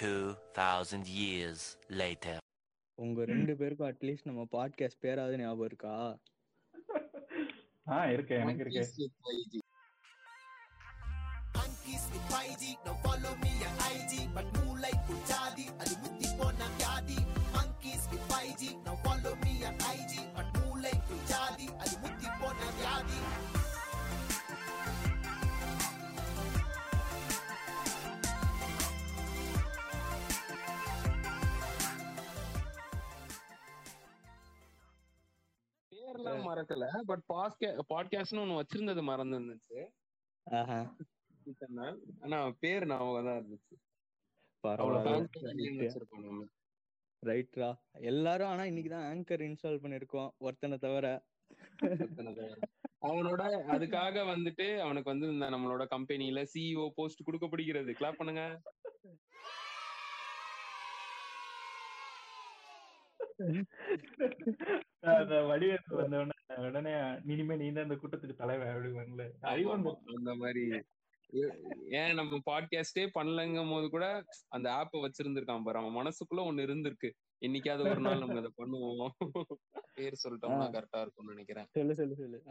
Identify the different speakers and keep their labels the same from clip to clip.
Speaker 1: 2000 years later.
Speaker 2: உங்க ரெண்டு பேருக்கும் அட்லீஸ்ட் நம்ம பாட்காஸ்ட் பேராவது ஞாபகம் இருக்கா
Speaker 3: ஆ இருக்கு எனக்கு இருக்கு
Speaker 4: Monkeys with 5G, now follow me on IG. But moonlight put jadi, adi mutti pona vyadi. Monkeys with 5G, now follow me on IG. But moonlight put jadi, adi mutti pona
Speaker 5: பேர்லாம் மறக்கல. But பாட்காஸ்ட்னு ஒண்ணு வச்சிருந்தது மறந்து இருந்துச்சு
Speaker 2: ஆஹா.
Speaker 5: இத்தனை நாள் ஆனா பேர் ஞாபகம் தான் இருந்துச்சு.
Speaker 2: ரைட்ரா எல்லாரும் ஆனா இன்னைக்கு தான் ஆங்கர் இன்ஸ்டால் பண்ணிருக்கோம் ஒருத்தனை தவிர.
Speaker 5: அவனோட அதுக்காக வந்துட்டு அவனுக்கு வந்து நம்மளோட கம்பெனில சிஇஓ போஸ்ட் கொடுக்கப்படுகிறது. கிளாப் பண்ணுங்க.
Speaker 3: அந்த வடிவேல் வந்த உடனே உடனே இனிமே நீ தான் இந்த கூட்டத்துக்கு தலைவர் அப்படிவாங்களே அறிவு
Speaker 5: அந்த மாதிரி. ஏன் நம்ம பாட்காஸ்டே பண்ணலங்கும் போது கூட அந்த ஆப் வச்சிருந்திருக்கான் பாரு. அவன் மனசுக்குள்ள ஒண்ணு இருந்திருக்கு. என்னைக்காவது ஒரு நாள் நம்ம இதை பண்ணுவோம். பேர் சொல்லிட்டோம்னா கரெக்டா இருக்கும்னு நினைக்கிறேன்.
Speaker 2: சொல்லு சொல்லு சொல்லு.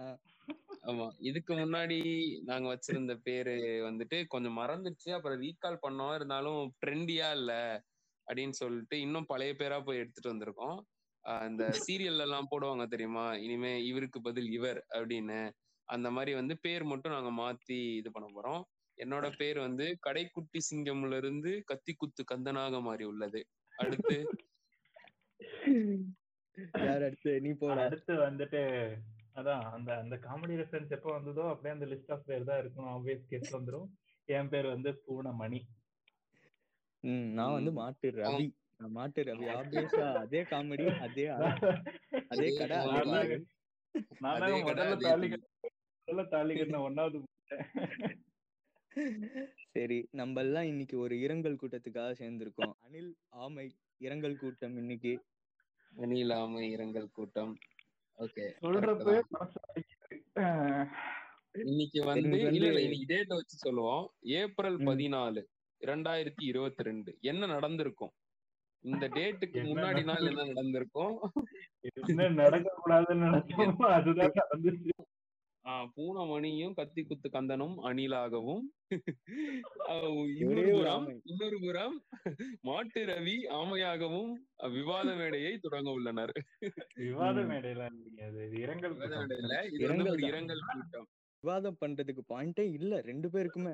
Speaker 5: ஆமா. இதுக்கு முன்னாடி நாங்க வச்சிருந்த பேரு வந்துட்டு கொஞ்சம் மறந்துருச்சு அப்புறம் ரீகால் பண்ணோம். இருந்தாலும் ட்ரெண்டியா இல்ல. அப்படின்னு சொல்லிட்டு இன்னும் பழைய பேரா போய் எடுத்துட்டு வந்திருக்கோம். இந்த சீரியல்ல எல்லாம் போடுவாங்க தெரியுமா? இனிமே இவருக்கு பதில் இவர் அப்படின்னு. அந்த மாதிரி வந்து பேர் மட்டும் நாங்க மாத்தி இது பண்ண போறோம். என்னோட பேர் வந்து கடைக்குட்டி சிங்கம்ல இருந்து கத்தி குத்து கந்தனாக மாறி உள்ளது. அடுத்து?
Speaker 2: யார் அடுத்து? நீ போட.
Speaker 3: அடுத்து வந்துட்டு அதான் அந்த அந்த காமெடி ரெஃபரன்ஸ் எப்போ வந்ததோ அப்படியே அந்த லிஸ்ட் ஆஃப் பேர் தான் இருக்கணும் ஆப்வியஸ் கேஸ் வந்துரும். என் பேர் வந்து பூனமணி.
Speaker 2: ம் நான் வந்து. மாட்டு ரவி. நான் மாட்டு ரவி. ஆப்வியஸா அதே காமெடி அதே அதே கடை சரி நம்ம எல்லாம் இன்னைக்கு ஒரு இரங்கல் கூட்டத்துக்காக சேர்ந்திருக்கோம். அனில் ஆமை இரங்கல் கூட்டம் இன்னைக்கு.
Speaker 5: அணிலாமை இரங்கல் கூட்டம். ஓகே
Speaker 3: சொல்றப்ப
Speaker 5: இன்னைக்கு வந்து
Speaker 2: எனக்கு
Speaker 5: இல்ல இல்ல
Speaker 2: வந்து-
Speaker 5: இன்னைக்கு டேட் வச்சு சொல்லுவோம். ஏப்ரல். பதினாலு. இரண்டாயிரத்தி இருபத்தி ரெண்டு. என்ன நடந்திருக்கும்? இந்த டேட்டுக்கு முன்னாடி நாள் என்ன நடந்திருக்கும்?
Speaker 3: என்ன நடக்க கூடாதுன்னு
Speaker 5: பூனமணியும் கத்தி குத்து கந்தனும் அணிலாகவும். இன்னொரு புறம்
Speaker 2: ஆமை.
Speaker 5: இன்னொரு புறம் மாட்டு ரவி ஆமையாகவும் விவாத மேடையை தொடங்க உள்ளனர்.
Speaker 3: விவாத. மேடையில இரங்கல்.
Speaker 2: இரங்கல்
Speaker 5: கூட்டம்.
Speaker 2: விவாதம் பண்றதுக்கு பாயிண்டே இல்ல ரெண்டு பேருக்குமே.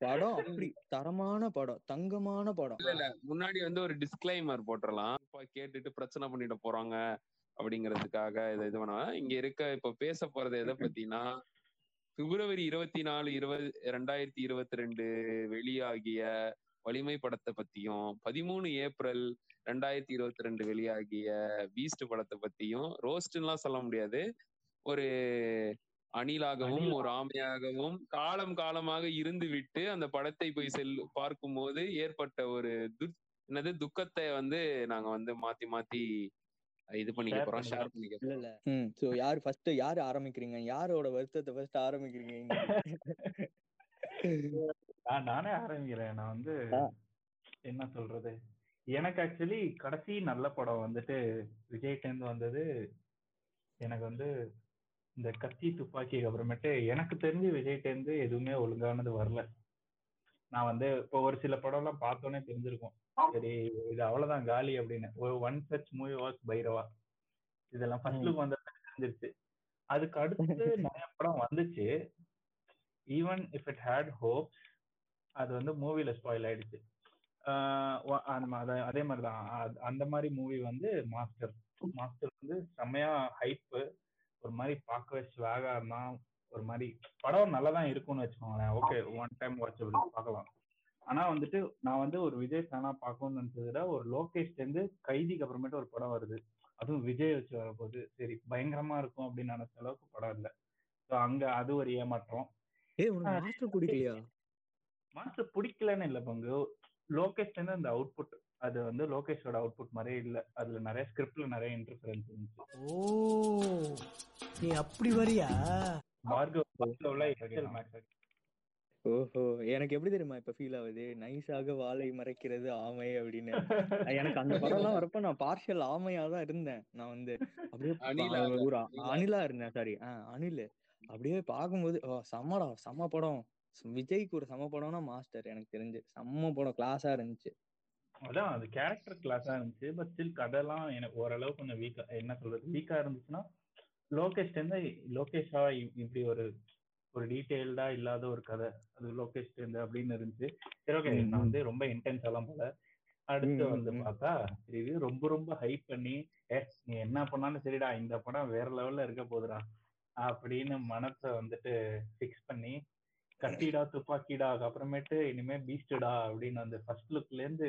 Speaker 2: படம் அப்படி தரமான படம் தங்கமான படம்.
Speaker 5: இல்ல இல்ல. முன்னாடி வந்து ஒரு டிஸ்க்ளைமர் போட்டுறலாம். இப்ப கேட்டுட்டு பிரச்சனை பண்ணிட போறாங்க அப்படிங்கிறதுக்காக இதை இது பண்ண இங்க இருக்க இப்ப பேச போறது எதை பத்தினா பிப்ரவரி இருபத்தி நாலு இருபது ரெண்டாயிரத்தி இருபத்தி ரெண்டு வெளியாகிய வலிமை படத்தை பத்தியும் பதிமூணு ஏப்ரல் ரெண்டாயிரத்தி இருபத்தி ரெண்டு வெளியாகிய பீஸ்ட் படத்தை பத்தியும் ரோஸ்ட்லாம் சொல்ல முடியாது. ஒரு அணிலாகவும்
Speaker 3: அணிலா.
Speaker 5: ஒரு ஆமையாகவும் காலம் காலமாக இருந்து விட்டு அந்த படத்தை போய் செல் பார்க்கும்போது ஏற்பட்ட ஒரு என்னது துக்கத்தை வந்து நாங்க வந்து மாத்தி மாத்தி இது பண்ணிக்க போறோம் ஷேர். பண்ணிக்க
Speaker 2: இல்ல சோ யார் ஃபர்ஸ்ட் யார் ஆரம்பிக்கிறீங்க யாரோட வருத்தத்தை ஃபர்ஸ்ட் ஆரம்பிக்கிறீங்க?
Speaker 3: நான் நானே ஆரம்பிக்கிறேன் நான் வந்து. என்ன சொல்றது எனக்கு ஆக்சுவலி கடைசி நல்ல படம் வந்துட்டு விஜய் டேந்து வந்தது எனக்கு வந்து இந்த கத்தி துப்பாக்கிக்கு அப்புறமேட்டு எனக்கு தெரிஞ்சு விஜய் டேந்து எதுவுமே ஒழுங்கானது வரல. நான் வந்து இப்போ ஒரு சில படம் எல்லாம் பார்த்தோன்னே தெரிஞ்சிருக்கும். சரி இது அவ்வளவுதான் காலி அப்படின்னு. ஒரு one such movie was Bairavaa இதெல்லாம் ஃபர்ஸ்ட். லுக் வந்து தெரிஞ்சிருச்சு. அதுக்கு அடுத்து நிறைய படம் வந்துச்சு. Even if it had hopes அது வந்து மூவில ஸ்பாயில் ஆயிடுச்சு. அத- அதே மாதிரி தான் அ- அந்த மாதிரி மூவி வந்து மாஸ்டர் மாஸ்டர் வந்து செம்மையா ஹைப்பு ஒரு மாதிரி பார்க்கவே ஸ்வாகா இருந்தான் ஒரு மாதிரி படம் நல்லா தான் இருக்கும்னு வச்சுக்கோங்களேன். ஓகே ஒன் டைம் வாட்சபிள் பார்க்கலாம். ஆனா வந்துட்டு நான் வந்து ஒரு விஜய் ஃபேனா பார்க்கணும்னு நினைச்சதை விட ஒரு லோகேஷ்ல இருந்து கைதிக்கு அப்புறமேட்டு ஒரு படம் வருது. அதுவும் விஜய் வச்சு வரப்போகுது சரி பயங்கரமா இருக்கும் அப்படின்னு நினைச்ச அளவுக்கு படம் இல்லை. ஸோ அங்க அது ஒரு ஏமாற்றம்.
Speaker 2: மாஸ்டர் பிடிக்கலையா?
Speaker 3: மாஸ்டர் பிடிக்கலன்னு இல்ல பங்கு. லோகேஷ்ல இருந்து அந்த அவுட்புட் அது வந்து லோகேஷோட அவுட்புட் மாதிரியே இல்ல. அதுல நிறைய ஸ்கிரிப்ட்ல நிறைய இன்டர்ஃபரன்ஸ் இருந்துச்சு.
Speaker 4: ஓ நீ அப்படி வரியா?
Speaker 2: ஓஹோ எனக்கு எப்படி தெரியுமா இப்ப ஃபீல் ஆகுது? நைஸாக வாளை மறைக்கிறது ஆமை அப்படின்னு. எனக்கு அந்த படம் எல்லாம் வரப்ப நான் பார்ஷியல் ஆமையா தான் இருந்தேன். நான் வந்து அப்படியே பா-
Speaker 5: அணிலா
Speaker 2: ஒரு அ-
Speaker 5: அணிலா.
Speaker 2: அணிலா இருந்தேன் சாரி அணில். அப்படியே பார்க்கும்போது ஓ செம்மடா செம்ம படம். விஜய்க்கு ஒரு செம்ம படம்னா மாஸ்டர் எனக்கு தெரிஞ்சு. செம்ம படம் கிளாஸா இருந்துச்சு.
Speaker 3: அதான் அது கேரக்டர் கிளாஸா இருந்துச்சு பட் ஸ்டில் கதைலாம் எனக்கு ஓரளவு கொஞ்சம் வீக்கா என்ன சொல்றது வீக்கா இருந்துச்சுன்னா லோகேஷ் இருந்து லோகேஷா இப்படி ஒரு ஒரு டீடைல்டா இல்லாத ஒரு கதை அது லோகேஷ் இருந்து அப்படின்னு இருந்துச்சு சரி ஓகே நான். வந்து ரொம்ப இன்டென்ஸ் எல்லாம் போல அடுத்து வந்து. பார்த்தா இது ரொம்ப ரொம்ப ஹைப் பண்ணி ஏ நீ என்ன பண்ணாலும் சரிடா இந்த படம் வேற லெவல்ல இருக்க போகுதுடா அப்படின்னு மனசை வந்துட்டு ஃபிக்ஸ் பண்ணி கத்திடா துப்பாக்கிடா அப்புறமேட்டு இனிமே பீஸ்டடா அப்படின்னு அந்த ஃபர்ஸ்ட் லுக்ல இருந்து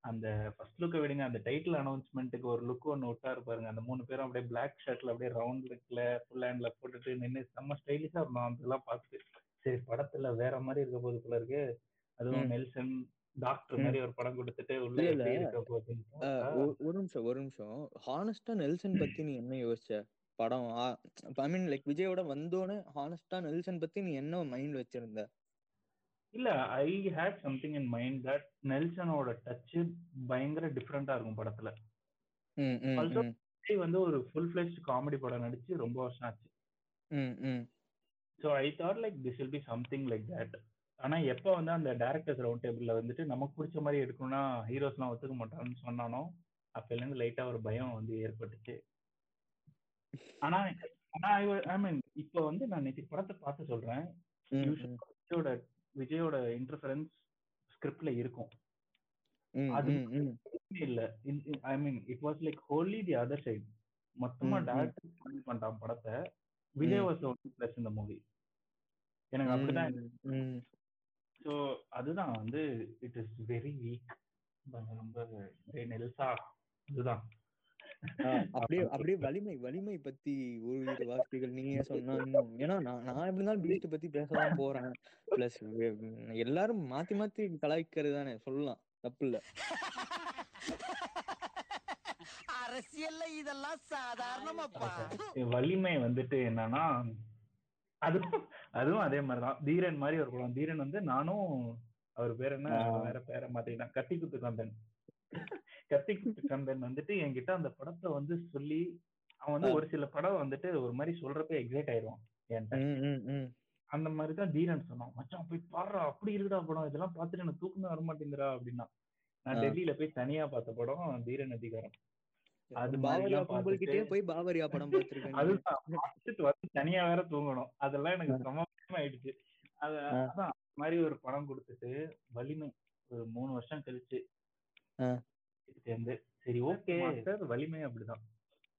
Speaker 3: அந்த ஃபர்ஸ்ட் லுக்கை விடுங்க. அந்த டைட்டில் அனௌன்ஸ்மெண்ட்டுக்கு ஒரு லுக் ஒன்று விட்டாரு பாருங்க. அந்த மூணு பேரும் அப்படியே பிளாக் ஷர்ட்ல அப்படியே ரவுண்ட் லுக்ல ஃபுல் ஹேண்ட்ல போட்டுட்டு நின்று செம்ம ஸ்டைலிஷா இருந்தோம் அதெல்லாம் பார்த்துட்டு சரி படத்துல வேற மாதிரி இருக்க போகுது போல இருக்கு. அதுவும். நெல்சன் டாக்டர். மாதிரி ஒரு படம் கொடுத்துட்டு உள்ள. இருக்க பார்த்தா,
Speaker 2: ஒ- ஒரு நிமிஷம் ஒரு நிமிஷம். ஹானஸ்டா நெல்சன் பத்தி நீ என்ன யோசிச்ச? படம் ஐ மீன் லைக் விஜயோட வந்தோடனே ஹானஸ்டா நெல்சன் பத்தி நீ என்ன மைண்ட் வச்சிருந்த?
Speaker 3: இல்ல I had something in mind that நெல்சனோட touch பயங்கர டிஃப்ரெண்டா இருக்கும் படத்துல. விஜய் வந்து ஒரு ஃபுல் ஃபிளெஜ் காமெடி படம் நடிச்சு ரொம்ப வருஷம் ஆச்சு. So I thought like this will be something like that ஆனா எப்போ வந்து அந்த டேரக்டர்ஸ் ரவுண்ட் டேபிள்ல வந்துட்டு நமக்கு பிடிச்ச மாதிரி எடுக்கணும்னா ஹீரோஸ்லாம் ஒத்துக்க மாட்டான்னு சொன்னானோ அப்பையிலேருந்து லைட்டா ஒரு பயம் வந்து ஏற்பட்டுச்சு. ஆனா ஆனா ஐ மீன் இப்போ வந்து நான் நேற்று படத்தை பார்த்து சொல்றேன். விஜயோட இன்டர்ஃபரன்ஸ் ஸ்கிரிப்ட்ல இருக்கும் அது. இல்ல I mean it was like wholly the other side மொத்தமா. டேரக்டர் பண்ணிட்டான் படத்தை விஜய். வாஸ் பிளஸ் இந்த மூவி எனக்கு அப்படிதான். ஸோ அதுதான் வந்து இட் இஸ் வெரி வீக் ரொம்ப நெல்சா அதுதான்
Speaker 2: அப்படியே அப்படியே வலிமை வலிமை பத்தி ஓரிரு வார்த்தைகள் நீங்க சொன்னா இன்னும் ஏன்னா நான் நான் எப்படி இருந்தாலும் பீஸ்ட் பத்தி பேசலாம் போறேன். பிளஸ் எல்லாரும் மாத்தி மாத்தி கலாய்க்கிறது தானே சொல்லலாம் தப்பு இல்ல.
Speaker 4: அரசியல்ல இதெல்லாம் சாதாரணமாப்பா.
Speaker 3: வலிமை வந்துட்டு என்னன்னா அதுவும் அதுவும் அதே மாதிரிதான். தீரன் மாதிரி ஒரு படம் தீரன் வந்து நானும் அவர் பேர் என்ன. வேற பேரை மாத்திக்கிட்டேன் கத்தி குத்து கந்தன் குத்து கந்தன் வந்துட்டு என்கிட்ட அந்த படத்தை வந்து சொல்லி அவன் வந்து. ஒரு சில படம் வந்துட்டு ஒரு மாதிரி சொல்றப்ப எக்ஸைட் ஆயிடுவான் என்கிட்ட. அந்த மாதிரி தான் தீரன் சொன்னான் மச்சான் போய் பாடுறா அப்படி இருக்குடா படம் இதெல்லாம் பார்த்துட்டு எனக்கு தூக்கமே வர மாட்டேங்குதுடா அப்படின்னா நான். டெல்லியில போய் தனியா பார்த்த படம் தீரன் அதிகாரம் அது
Speaker 2: பாவரியா போய் பாவரியா படம் பார்த்திருக்கேன் நீ.
Speaker 3: அதுதான் பார்த்துட்டு வந்து தனியா வேற தூங்கணும் அதெல்லாம் எனக்கு சமமா ஆயிடுச்சு. அதான் மாதிரி ஒரு படம் கொடுத்துட்டு வலிமை ஒரு மூணு வருஷம் கழிச்சு. சேர்ந்து. சரி ஓகே. சார் வலிமை அப்படிதான்.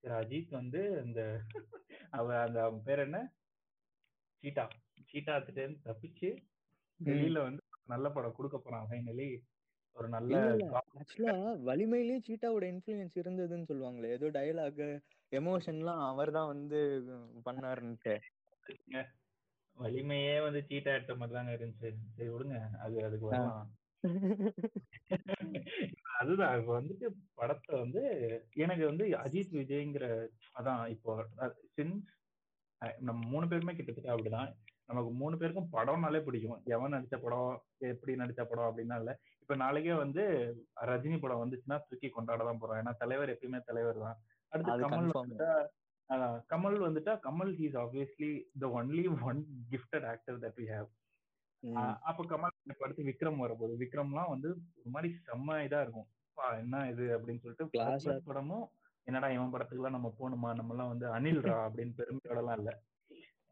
Speaker 3: சரி அஜித் வந்து இந்த அவ அந்த அவன் பேர் என்ன? சீட்டா சீட்டா இருந்து தப்பிச்சு டெல்லியில வந்து நல்ல படம் கொடுக்க போறான். ஃபைனலி ஒரு நல்ல
Speaker 2: ஆக்சுவலா வலிமையிலயும் சீட்டாவோட இன்ஃபுளுயன்ஸ் இருந்ததுன்னு சொல்லுவாங்களே. ஏதோ டயலாக் எமோஷன்லாம் அவர் தான் வந்து பண்ணாருன்ட்டு.
Speaker 3: வலிமையே வந்து சீட்டா எடுத்த மாதிரி தாங்க இருந்துச்சு. சரி விடுங்க. அது அதுக்கு வரலாம். அதுதான். இப்ப வந்துட்டு படத்தை வந்து எனக்கு வந்து அஜித் விஜய்ங்கிற அதான் இப்போ சின்ஸ் நம்ம மூணு பேருமே கிட்டத்தட்ட அப்படிதான். நமக்கு மூணு பேருக்கும் படம்னாலே பிடிக்கும். எவன் நடிச்ச படம் எப்படி நடிச்ச படம் அப்படின்னா இல்ல. இப்ப நாளைக்கே வந்து ரஜினி படம் வந்துச்சுன்னா தூக்கி கொண்டாட தான் போறோம். ஏன்னா தலைவர் எப்பயுமே தலைவர் தான். அடுத்து கமல். வந்துட்டா கமல் வந்துட்டா Kamal he's obviously the only one gifted actor that we have அப்ப கமல் இப்ப அடுத்து விக்ரம் வரப்போகுது. விக்ரம்லாம் வந்து ஒரு மாதிரி செம்ம இதா இருக்கும். பா, என்ன இது அப்படின்னு சொல்லிட்டு படமும் என்னடா இவன் படத்துக்குலாம் நம்ம போகணுமா? நம்ம எல்லாம் வந்து அனில்ரா அப்படின்னு பெருமையோடலாம் இல்ல.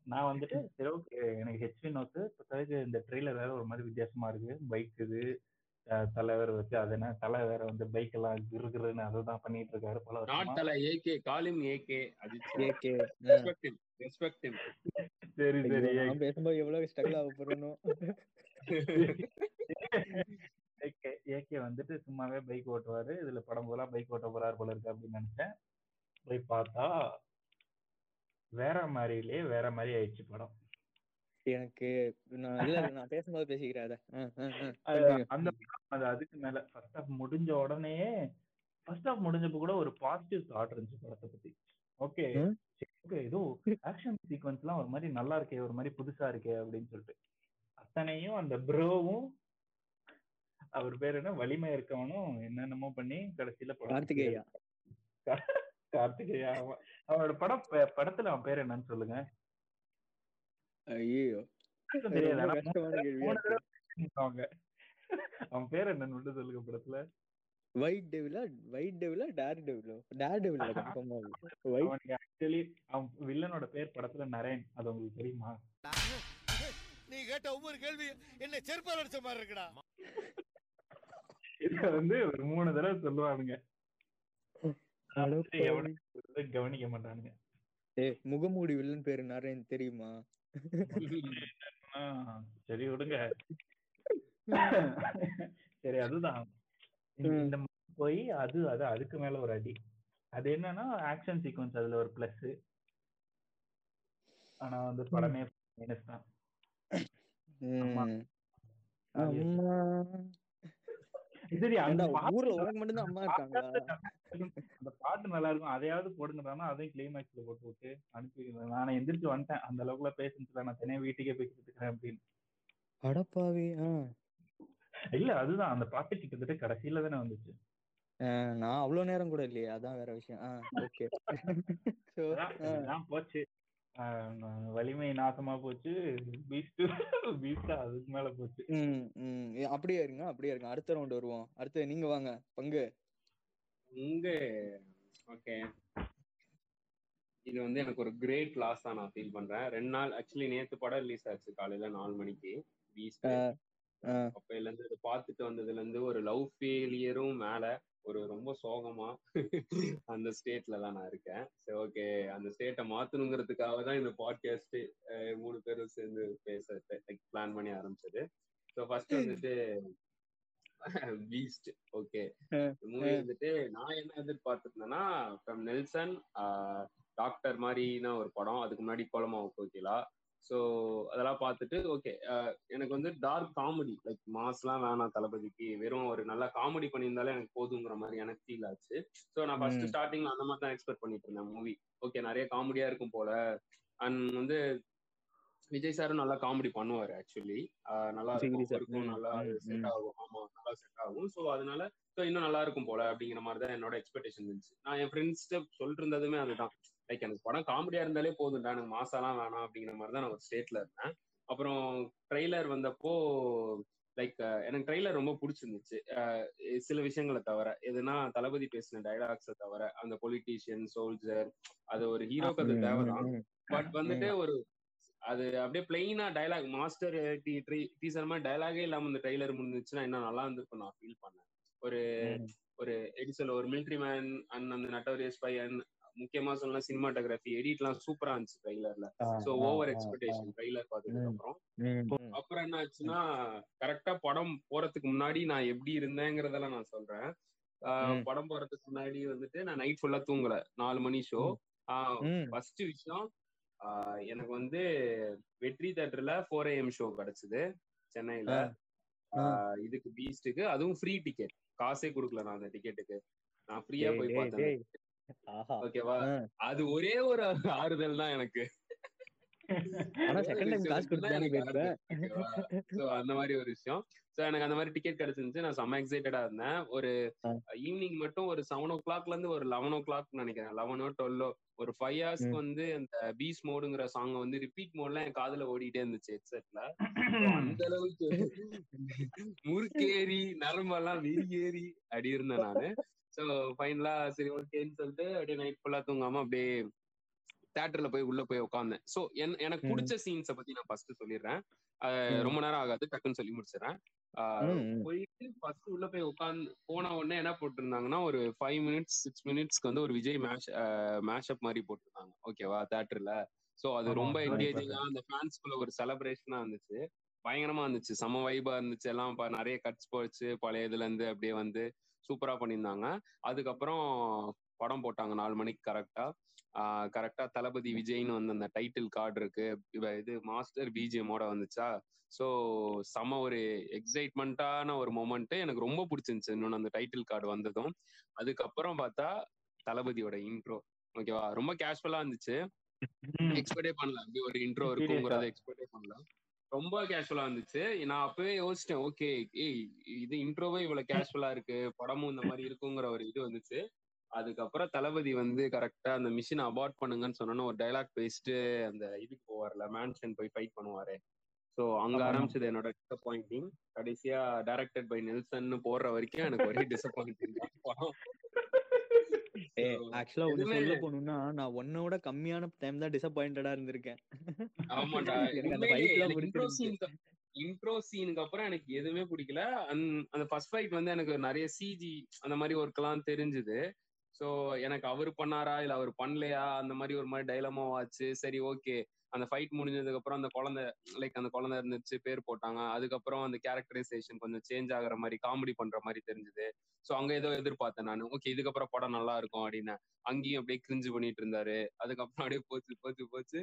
Speaker 3: நான் வந்துட்டு சரி ஓகே எனக்கு ஹெச்வி நோத்து இப்போதைக்கு இந்த ட்ரெய்லர் வேற ஒரு மாதிரி வித்தியாசமா இருக்கு. பைக் இது அஹ் தலைவர் வச்சு அது என்ன? தலை வேற வந்து பைக் எல்லாம் கிருகிருன்னு அதை தான் பண்ணிட்டு இருக்காரு பல வருஷமா.
Speaker 5: Not Thala AK காலிம் AK
Speaker 2: AK
Speaker 5: respect him respect him.
Speaker 3: சரி சரி
Speaker 2: பேசும்போது எவ்வளவு ஸ்ட்ரகிள் ஆக போறேனோ.
Speaker 3: ஏகே ஏகே வந்துட்டு சும்மாவே பைக் ஓட்டுவாரு. இதுல படம் போல பைக் ஓட்ட போறாரு போல இருக்கு அப்படின்னு நினைச்சேன். போய் பார்த்தா வேற மாதிரிலே வேற மாதிரி ஆயிடுச்சு படம்.
Speaker 2: எனக்கு நான் பேசும்போது பேசிக்கிறேன்.
Speaker 3: அந்த அது அதுக்கு மேல. ஃபர்ஸ்ட் ஹாஃப் முடிஞ்ச உடனே ஃபர்ஸ்ட் ஹாஃப் முடிஞ்சப்ப கூட ஒரு பாசிட்டிவ் தாட் இருந்துச்சு படத்தை பத்தி. ஓகே. ஓகே ஏதோ ஆக்ஷன் சீக்வன்ஸ்லாம் ஒரு மாதிரி நல்லா இருக்கே ஒரு மாதிரி புதுசா இருக்கே அப்படின்னு சொல்லிட்டு. அத்தனையும் அந்த ப்ரோவும் அவர் பேர் என்ன? வலிமை இருக்கவனும் என்னென்னமோ பண்ணி கடைசியில
Speaker 2: கார்த்திகேயா.
Speaker 3: கார்த்திகேயா அவன் அவனோட படம் படத்துல அவன் பேர் என்னன்னு சொல்லுங்க.
Speaker 2: ஐயோ
Speaker 3: அவன் பேர் என்னன்னு மட்டும் சொல்லுங்க படத்துல.
Speaker 2: ஒயிட் டெவிலா ஒயிட் டெவிலா டேர் டெவிலோ டேர் டெவிலா கன்ஃபார்மா
Speaker 3: ஆக்சுவலி அவன் வில்லனோட பேர் படத்துல நரேன். அது உங்களுக்கு தெரியுமா?
Speaker 4: நீ கேட்ட ஒவ்வொரு கேள்வி என்ன செருப்பால் அடிச்ச மாதிரி இருக்குடா.
Speaker 3: இத வந்து ஒரு மூணு தடவை சொல்லுவானுங்க. கவனிக்க மாட்டானுங்க.
Speaker 2: ஏய் முகமூடி வில்லன் பேரு நரேன் தெரியுமா?
Speaker 3: சரி விடுங்க. சரி அதுதான். இந்த- போய் அது அது அதுக்கு மேல ஒரு அடி. அது என்னன்னா ஆக்ஷன் சீக்வன்ஸ் அதுல ஒரு பிளஸ் ஆனா வந்து படமே மைனஸ் தான்.
Speaker 2: ம். அம்மா.
Speaker 3: சரி அந்த
Speaker 2: ஏன்டா,
Speaker 3: பாட்டு
Speaker 2: ஊர்ல உனக்கு மட்டும்தான் அம்மா இருக்காங்களா?
Speaker 3: அந்த பாட்டு நல்லா இருக்கும் அதையாவது போடுங்கடானா அதையும் கிளைமேக்ஸ்ல போட்டு விட்டு அனுப்பி நான் எந்திரிச்சு வந்துட்டேன். அந்த அளவுக்குலாம் பேசுன்னு நான் தனியா வீட்டுக்கே போய்கிட்டு இருக்கிறேன் அப்படின்னு.
Speaker 2: அடப்பாவி.
Speaker 3: இல்ல அதுதான். அந்த பாட்டு கிட்டத்தட்ட கடைசியில தானே வந்துச்சு.
Speaker 2: நான் அவ்வளவு நேரம் கூட இல்லையே. அதான் வேற விஷயம். ஓகே.
Speaker 3: போச்சு. வலிமை நாசமா போச்சு. பீஸ்ட் பீஸ்டா அதுக்கு மேல போச்சு.
Speaker 2: ம் ம். ஏ, அப்படியே இருங்க அப்படியே இருங்க. அடுத்த ரவுண்ட் வருவோம். அடுத்து நீங்க வாங்க பங்கு.
Speaker 5: இங்க ஓகே. இது வந்து எனக்கு ஒரு கிரேட் லாஸ் தான் நான் ஃபீல் பண்றேன். ரெண்டு நாள் ஆக்சுவலி நேத்து படம் ரிலீஸ் ஆச்சு காலையில நாலு மணிக்கு. பீஸ்ட் அப்பையில இருந்து இது பார்த்துட்டு வந்ததுல இருந்து ஒரு லவ் ஃபெயிலியரும் மேல ஒரு ரொம்ப சோகமா அந்த ஸ்டேட்ல தான் நான் இருக்கேன். சரி ஓகே அந்த ஸ்டேட்டை மாத்தணுங்கிறதுக்காக தான் இந்த பாட்காஸ்ட் மூணு பேரும் சேர்ந்து பேச பிளான் பண்ணி ஆரம்பிச்சது. ஸோ ஃபர்ஸ்ட் வந்துட்டு பீஸ்ட் ஓகே மூவி வந்துட்டு நான் என்ன எதிர்பார்த்திருந்தேன்னா ஃப்ரம் நெல்சன் டாக்டர் மாதிரினா ஒரு படம். அதுக்கு முன்னாடி கோலமா கோகிலா ஸோ அதெல்லாம் பார்த்துட்டு ஓகே எனக்கு வந்து டார்க் காமெடி லைக் மாஸ்லாம் வேணாம் தளபதிக்கு. வெறும் ஒரு நல்ல காமெடி பண்ணியிருந்தாலே எனக்கு போதுங்கிற மாதிரி எனக்கு ஃபீல் ஆச்சு. ஸோ நான் ஃபர்ஸ்ட். ஸ்டார்டிங்ல அந்த மாதிரி தான் எக்ஸ்பெக்ட் பண்ணிட்டு இருந்தேன் மூவி ஓகே நிறைய காமெடியா இருக்கும் போல. அண்ட் வந்து விஜய் சாரும் நல்லா காமெடி பண்ணுவாரு ஆக்சுவலி நல்லா இருக்கும். நல்லா செட். ஆகும். ஆமா நல்லா செட் ஆகும். ஸோ அதனால ஸோ இன்னும் நல்லா இருக்கும் போல அப்படிங்கிற மாதிரி தான் என்னோட எக்ஸ்பெக்டேஷன் இருந்துச்சு. நான் என் ஃப்ரெண்ட்ஸ்கிட்ட சொல்லிட்டு இருந்ததுமே அதுதான். லைக் எனக்கு படம் காமெடியா இருந்தாலே போதும்டா. எனக்கு மாசாலாம் வேணாம் அப்படிங்கிற மாதிரி தான் நான் ஒரு ஸ்டேட்ல இருந்தேன். அப்புறம் ட்ரெய்லர் வந்தப்போ லைக் எனக்கு ட்ரெய்லர் ரொம்ப பிடிச்சிருந்துச்சு. சில விஷயங்களை தவிர எதுனா தளபதி பேசின டைலாக்ஸை தவிர அந்த பொலிட்டீஷியன் சோல்ஜர் அது ஒரு ஹீரோக்கு அது தேவைதான். பட் வந்துட்டு ஒரு அது அப்படியே பிளெயினா டைலாக் மாஸ்டர் டீசர் மாதிரி டைலாகே இல்லாம இந்த ட்ரெய்லர் முடிஞ்சிச்சுன்னா இன்னும் நல்லா இருந்திருக்கும் நான் ஃபீல் பண்ணேன். ஒரு. ஒரு எப்படி சொல்ல ஒரு மிலிட்ரி மேன் அண்ட் அந்த நட்டோரியஸ் பையன் முக்கியமா சொல்லலாம் சினிமாட்டோகிராஃபி எடிட்லாம் சூப்பரா இருந்துச்சு ட்ரெய்லர்ல
Speaker 2: ஆ,
Speaker 5: சோ ஓவர் எக்ஸ்பெக்டேஷன் ட்ரெய்லர் பார்த்ததுக்கு. அப்புறம். அப்புறம் என்ன ஆச்சுன்னா கரெக்டா படம் போறதுக்கு முன்னாடி நான் எப்படி இருந்தேங்கிறதெல்லாம் நான் சொல்றேன். படம் போறதுக்கு முன்னாடி வந்துட்டு நான் நைட் ஃபுல்லா தூங்கல. நாலு மணி ஷோ. ஃபர்ஸ்ட் விஷயம் எனக்கு வந்து வெற்றி தேட்டர்ல ஃபோர் ஏஎம் ஷோ கிடைச்சது சென்னையில. இதுக்கு பீஸ்டுக்கு அதுவும் ஃப்ரீ டிக்கெட் காசே கொடுக்கல நான் அந்த டிக்கெட்டுக்கு நான் ஃப்ரீயா போய் பார்த்தேன் ஓகேவா. அது ஒரே ஒரு ஆறுதல் தான் எனக்கு. அந்த மாதிரி ஒரு விஷயம். சோ எனக்கு அந்த மாதிரி டிக்கெட் கிடைச்சிருந்துச்சு. நான் செம்ம எக்ஸைட்டடா இருந்தேன். ஒரு. ஈவினிங் மட்டும் ஒரு செவன் ஓ கிளாக்ல இருந்து ஒரு லெவன் ஓ கிளாக் நினைக்கிறேன். லெவனோ டுவெல்லோ ஒரு ஃபைவ் ஹவர்ஸ்க்கு. வந்து அந்த பீஸ் மோடுங்கிற சாங் வந்து ரிப்பீட் மோட்ல என் காதுல ஓடிட்டே இருந்துச்சு ஹெட்செட்ல அந்த அளவுக்கு முறுக்கேறி நரம்பெல்லாம் விரிகேறி அப்படி இருந்தேன் நானு. சோ ஃபைனலா சரி ஓகேன்னு சொல்லிட்டு அப்படியே நைட் ஃபுல்லா தூங்காம அப்படியே தேட்டர்ல போய் உள்ள போய் உட்காந்தேன் சோ எனக்கு. பிடிச்ச சீன்ஸை பத்தி நான் ஃபர்ஸ்ட் சொல்லிடுறேன். ரொம்ப நேரம் ஆகாது டக்குன்னு சொல்லி முடிச்சிடறேன். போயிட்டு ஃபர்ஸ்ட் உள்ள போய் உட்காந்து போன உடனே என்ன போட்டிருந்தாங்கன்னா ஒரு ஃபைவ் மினிட்ஸ் சிக்ஸ் மினிட்ஸ்க்கு வந்து ஒரு விஜய் மேஷ் மேஷப் மாதிரி போட்டிருந்தாங்க. ஓகேவா தேட்டர்ல சோ அது ரொம்ப என்கேஜிங்கா. அந்த ஃபேன்ஸ்குள்ள ஒரு செலிப்ரேஷனா இருந்துச்சு. பயங்கரமா இருந்துச்சு. செம வைபா இருந்துச்சு. எல்லாம் நிறைய கட்ஸ் போச்சு. பழைய இதுல இருந்து அப்படியே வந்து சூப்பரா பண்ணியிருந்தாங்க. அதுக்கப்புறம் படம் போட்டாங்க நாலு மணிக்கு கரெக்டா கரெக்டா தளபதி விஜய்னு வந்து அந்த டைட்டில் கார்டு இருக்கு. இவ இது மாஸ்டர் பிஜிஎமோட வந்துச்சா? ஸோ செம ஒரு எக்ஸைட்மெண்ட்டான ஒரு மொமெண்ட் எனக்கு ரொம்ப பிடிச்சிருந்துச்சு. இன்னொன்று அந்த டைட்டில் கார்டு வந்ததும். அதுக்கப்புறம் பார்த்தா தளபதியோட இன்ட்ரோ ஓகேவா ரொம்ப கேஷுவலா இருந்துச்சு. எக்ஸ்பெக்டே பண்ணல. அப்படி ஒரு இன்ட்ரோ? இருக்குங்கிறத எக்ஸ்பெக்டே பண்ணல. ரொம்ப கேஷுவலா இருந்துச்சு. நான் அப்பவே யோசிச்சேன் ஓகே ஏய் இது இன்ட்ரோவே இவ்வளவு கேஷுவலா இருக்கு படமும் இந்த மாதிரி இருக்குங்கிற ஒரு இது வந்துச்சு. அதுக்கப்புறம் தளபதி வந்து கரெக்டா அந்த மிஷினை அபார்ட் பண்ணுங்கன்னு சொன்னோன்னு ஒரு டைலாக் பேசிட்டு அந்த இதுக்கு போவார்ல மேன்ஷன் போய் ஃபைட் பண்ணுவாரு. ஸோ அங்க. ஆரம்பிச்சது என்னோட டிசப்பாயிண்டிங் கடைசியா டைரக்டட் பை நெல்சன் போடுற வரைக்கும் எனக்கு ஒரே டிசப்பாயிண்டிங் படம்.
Speaker 2: ஆக்சுவலா ஒண்ணு சொல்ல போகணும்னா நான் கம்மியான டைம் தான் டிசப்பாயிண்டடா இருந்திருக்கேன்.
Speaker 5: ஆமாண்டா.
Speaker 2: எனக்கு
Speaker 5: இன்ட்ரோ சீனுக்கு அப்புறம் எனக்கு எதுவுமே பிடிக்கல. அந்- அந்த ஃபர்ஸ்ட் ஃபைட் வந்து எனக்கு நிறைய சிஜி அந்த மாதிரி ஒர்க் எல்லாம் தெரிஞ்சுது. ஸோ எனக்கு அவர் பண்ணாரா? இல்ல அவர் பண்ணலையா? அந்த மாதிரி ஒரு மாதிரி டைலமோ ஆச்சு. சரி ஓகே அந்த ஃபைட் முடிஞ்சதுக்கு அப்புறம் அந்த குழந்தை லைக் அந்த குழந்தை இருந்துச்சு பேர் போட்டாங்க. அதுக்கப்புறம் அந்த கேரக்டரைசேஷன் கொஞ்சம் சேஞ்ச் ஆகுற மாதிரி காமெடி பண்ற மாதிரி தெரிஞ்சது. ஸோ அங்க ஏதோ எதிர்பார்த்தேன் நான். ஓகே இதுக்கப்புறம் படம் நல்லா இருக்கும் அப்படின்னு. அங்கேயும் அப்படியே கிரிஞ்சு பண்ணிட்டு இருந்தாரு. அதுக்கப்புறம் அப்படியே போச்சு போச்சு போச்சு.